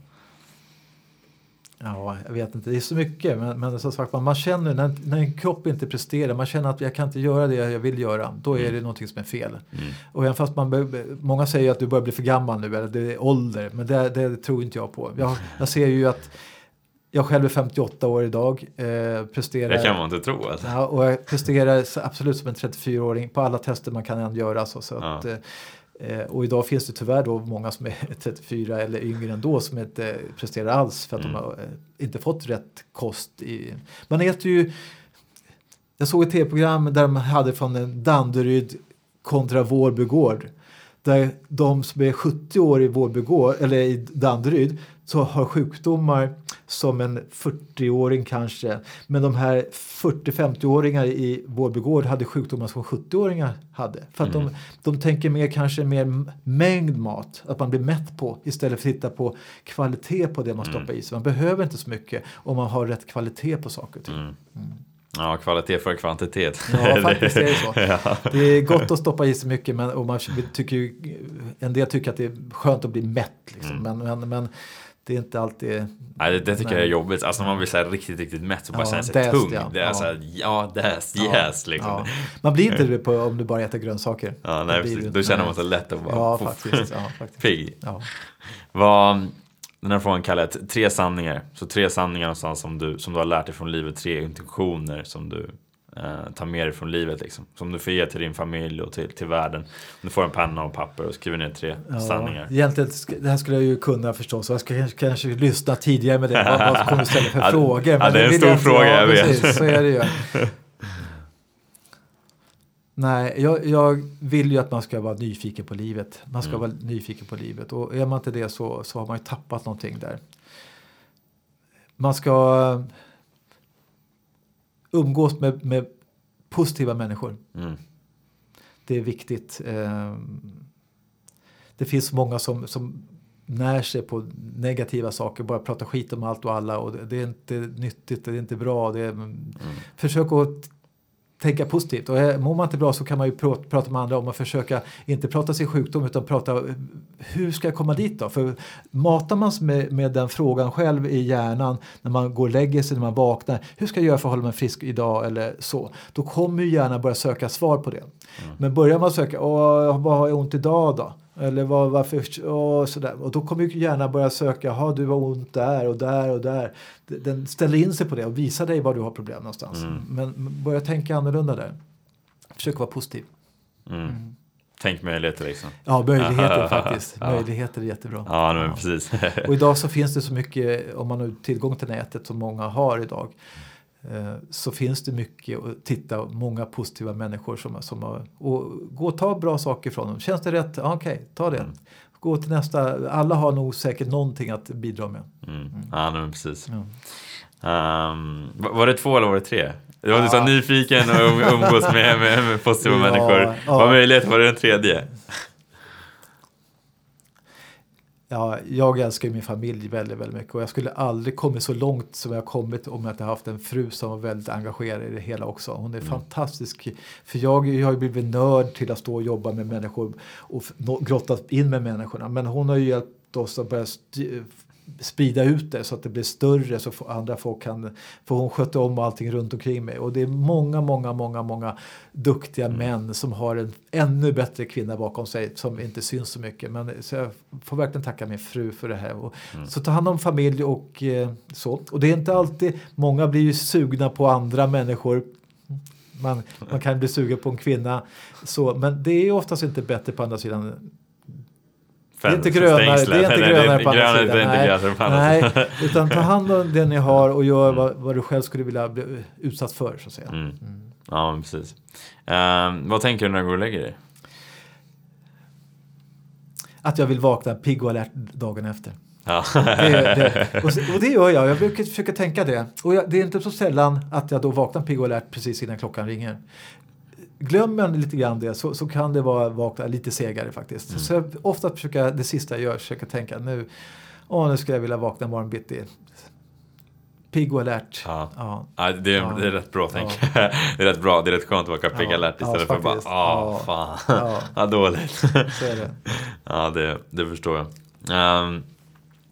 Ja, jag vet inte. Det är så mycket. Men, men som sagt, man känner när, när en kropp inte presterar, man känner att jag kan inte göra det jag vill göra. Då är mm. det någonting som är fel. Mm. Och även fast man, många säger att du börjar bli för gammal nu, eller det är ålder. Men det, det tror inte jag på. Jag, jag ser ju att jag själv är 58 år idag. Eh, presterar, det kan man inte tro. Alltså. Ja, och jag presterar absolut som en 34-åring på alla tester man kan göra. Så, så ja. att, eh, Eh, och idag finns det tyvärr då många som är 34 eller yngre ändå som inte presterar alls för att mm. de har eh, inte fått rätt kost. I, man äter ju, jag såg ett tv-program där de hade från Danderyd kontra Vårbygård. Där de som är 70 år i Vårbygård, eller i Danderyd så har sjukdomar som en 40-åring kanske. Men de här 40-50-åringar i Vårbygård hade sjukdomar som 70-åringar hade. För att mm. de, de tänker mer kanske mer mängd mat, att man blir mätt på istället för att titta på kvalitet på det man mm. stoppar i sig. Man behöver inte så mycket om man har rätt kvalitet på saker och ting. Mm. mm. Ja, kvalitet för kvantitet. Ja, faktiskt är det så. ja. Det är gott att stoppa i sig mycket men, och man tycker, en del tycker att det är skönt att bli mätt. Liksom. Mm. Men, men, men det är inte alltid... Nej, det, det tycker nej. jag är jobbigt. Alltså när man blir så riktigt, riktigt mätt så bara ja, känner sig tung. Ja. Det är ja. så här, ja, that's, yes, liksom. Ja. Man blir inte det på, om du bara äter grönsaker. Ja, nej, precis. Då känner man sig lätt och bara ja, faktiskt, ja, faktiskt. pigg. Ja. Vad, den här frågan kallar jag tre sanningar. Så tre sanningar någonstans som du, som du har lärt dig från livet, tre intentioner som du eh, ta med dig från livet liksom. Som du får ge till din familj och till, till världen. Du får en penna och papper och skriver ner tre ja, sanningar. Egentligen, det här skulle jag ju kunna förstås. Jag ska kanske, kanske lyssna tidigare med det. Vad, vad kommer du ställa för frågor? Ja, det är en stor jag fråga, jag vet. Precis, så är det ju. Nej, jag, jag, vill ju att man ska vara nyfiken på livet. Man ska mm. vara nyfiken på livet. Och är man inte det så, så har man ju tappat någonting där. Man ska umgås med, med positiva människor. Mm. Det är viktigt. Ehm, det finns många som, som när sig på negativa saker, bara pratar skit om allt och alla och det är inte nyttigt, det är inte bra. Det är, mm. Försök att tänka positivt. Och mår man inte bra så kan man ju prata med andra om att försöka inte prata sin sjukdom utan prata hur ska jag komma dit då? För matar man sig med, med den frågan själv i hjärnan när man går och lägger sig, när man vaknar. Hur ska jag göra för att hålla mig frisk idag eller så? Då kommer ju hjärnan börja söka svar på det. Mm. Men börjar man söka, vad har jag ont idag då? Eller vad, varför, och sådär. Och då kommer ju hjärnan börja söka, ha du har ont där och där och där. Den ställer in sig på det och visar dig var du har problem någonstans. Mm. Men börja tänka annorlunda där. Försök vara positiv. Mm. Mm. Tänk möjligheter liksom. Ja, möjligheter faktiskt. Ja. Möjligheter är jättebra. Ja, men precis. och idag så finns det så mycket, om man har tillgång till nätet som många har idag. Eh, så finns det mycket att titta, många positiva människor som, som har, och gå och ta bra saker från dem. Känns det rätt? Okej, okay, ta det. Mm. Gå till nästa. Alla har nog säkert någonting att bidra med. Mm. Mm. Ja, men precis. Um, var det två eller var det tre? Du var ja. så nyfiken och um, umgås med, med, med positiva ja, människor. Ja. Vad möjligt var det den tredje? Ja, jag älskar min familj väldigt, väldigt mycket och jag skulle aldrig kommit så långt som jag kommit om jag inte haft en fru som var väldigt engagerad i det hela också. Hon är mm. fantastisk. För jag, jag har ju blivit nörd till att stå och jobba med människor och grottat in med människorna. Men hon har ju hjälpt oss att börja sprida ut det så att det blir större så andra folk kan, för hon sköter om allting runt omkring mig. Och det är många, många, många, många duktiga mm. män som har en ännu bättre kvinna bakom sig som inte syns så mycket. Men så jag får verkligen tacka min fru för det här. Och, mm. Så ta hand om familj och eh, så. Och det är inte alltid, många blir ju sugna på andra människor man, man kan bli sugen på en kvinna. Så, men det är oftast inte bättre på andra sidan det är inte grönare, det är inte grönare på andra sidan. Nej, nej, utan ta hand om det ni har och gör vad, vad, du själv skulle vilja bli utsatt för. Så att säga. Mm. Mm. Ja, precis. Um, vad tänker du när du går och lägger dig? Att jag vill vakna pigg och alert dagen efter. Ja. det, det, och, och, det gör jag, jag brukar försöka tänka det. Och jag, det är inte så sällan att jag då vaknar pigg och alert precis innan klockan ringer glömmer man lite grann det så, så kan det vara vakna lite segare faktiskt. Mm. Så jag ofta försöka, det sista jag gör, försöka tänka nu, åh nu skulle jag vilja vakna imorgon bitti. Pigg och alert. Ja. Ja. Ja, det, är, Ja. det är rätt bra tänk. det är rätt bra, det är rätt skönt att vara pigg Ja. alert Ja, istället för bara faktiskt. åh Ja. fan, Ja. ja, dåligt. Så är det. ja, det, det förstår jag. Ehm,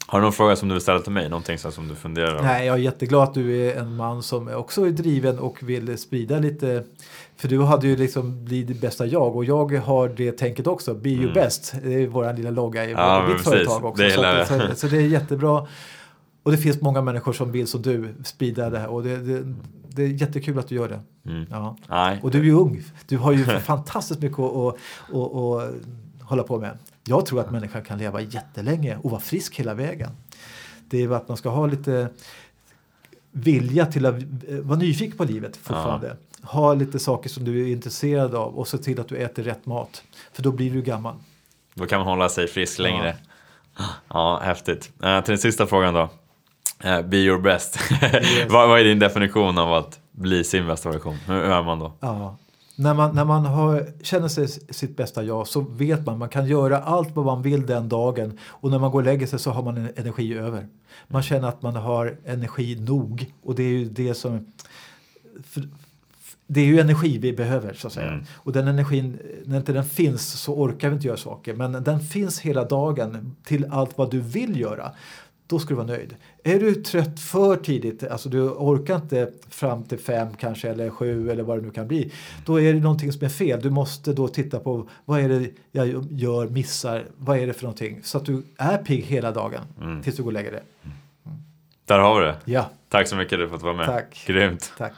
har du någon fråga som du vill ställa till mig? Någonting som du funderar över? Nej, jag är jätteglad att du är en man som också är driven och vill sprida lite. För du hade ju liksom bli det bästa jag och jag har det tänket också. Be Mm. best. Det är vår lilla logga i Ja, mitt precis. företag också. Det så, att, så, så det är jättebra. Och det finns många människor som vill som du sprida det här och det, det, det är jättekul att du gör det. Mm. Ja. Nej. Och du är ju ung. Du har ju fantastiskt mycket att, att, att, att hålla på med. Jag tror att människan kan leva jättelänge och vara frisk hela vägen. Det är att man ska ha lite vilja till att eh, vara nyfiken på livet fortfarande. Ha lite saker som du är intresserad av och se till att du äter rätt mat. För då blir du gammal. Då kan man hålla sig frisk längre. Ja, häftigt. Eh, till den sista frågan då. Eh, be your best. vad, vad är din definition av att bli sin bästa version? Hur, hur är man då? Ja. När man, när man har, känner sig sitt bästa jag så vet man man kan göra allt vad man vill den dagen och när man går och lägger sig så har man en energi över. Man känner att man har energi nog och det är ju det som för, det är ju energi vi behöver så att säga. Mm. Och den energin, när inte den finns så orkar vi inte göra saker. Men den finns hela dagen till allt vad du vill göra. Då ska du vara nöjd. Är du trött för tidigt, alltså du orkar inte fram till fem kanske eller sju eller vad det nu kan bli. Då är det någonting som är fel. Du måste då titta på vad är det jag gör, missar, vad är det för någonting. Så att du är pigg hela dagen Mm. tills du går och lägger dig. Där har vi det. Ja, Tack så mycket du fått vara med. Tack. Grymt. tack.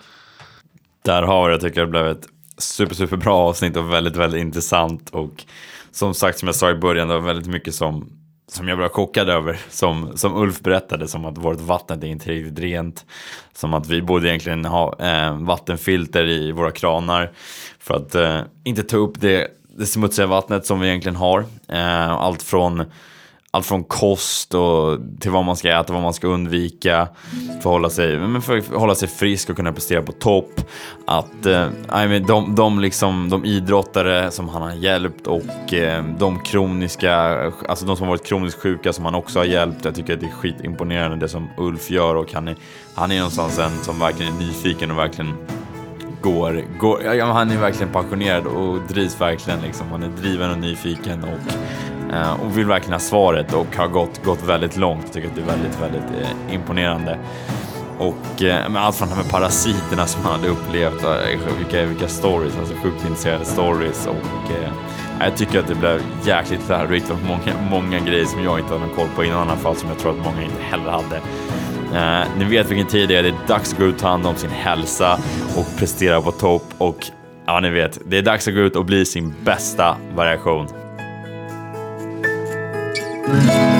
Där har vi det. Jag tycker det blev ett super, super bra avsnitt och väldigt, väldigt intressant. Och som sagt, som jag sa i början, det var väldigt mycket som, som jag blev chockad över. Som, som Ulf berättade, som att vårt vatten är inte riktigt rent. Som att vi borde egentligen ha eh, vattenfilter i våra kranar. För att eh, inte ta upp det, det smutsiga vattnet som vi egentligen har. Eh, allt från allt från kost och till vad man ska äta, vad man ska undvika för att hålla sig, men för att hålla sig frisk och kunna prestera på topp. Att eh, I mean, de, de, liksom, de idrottare som han har hjälpt och eh, de kroniska, alltså de som har varit kroniskt sjuka som han också har hjälpt. Jag tycker att det är skitimponerande det som Ulf gör och han är, han är någonstans en som verkligen är nyfiken och verkligen går, går ja, men han är verkligen passionerad och drivs verkligen liksom. Han är driven och nyfiken och, Eh, och vill verkligen ha svaret och har gått, gått väldigt långt. Jag tycker att det är väldigt, väldigt eh, imponerande. Och eh, allt från det här med parasiterna som han hade upplevt, eh, vilka, vilka stories, alltså sjukt intresserade stories och eh, jag tycker att det blev jäkligt lärorikt och många, många grejer som jag inte hade någon koll på innan i alla fall som jag tror att många inte heller hade. Eh, ni vet vilken tid det är, det är dags att gå ut och ta hand om sin hälsa och prestera på topp och ja, ni vet, det är dags att gå ut och bli sin bästa variation. Thank you.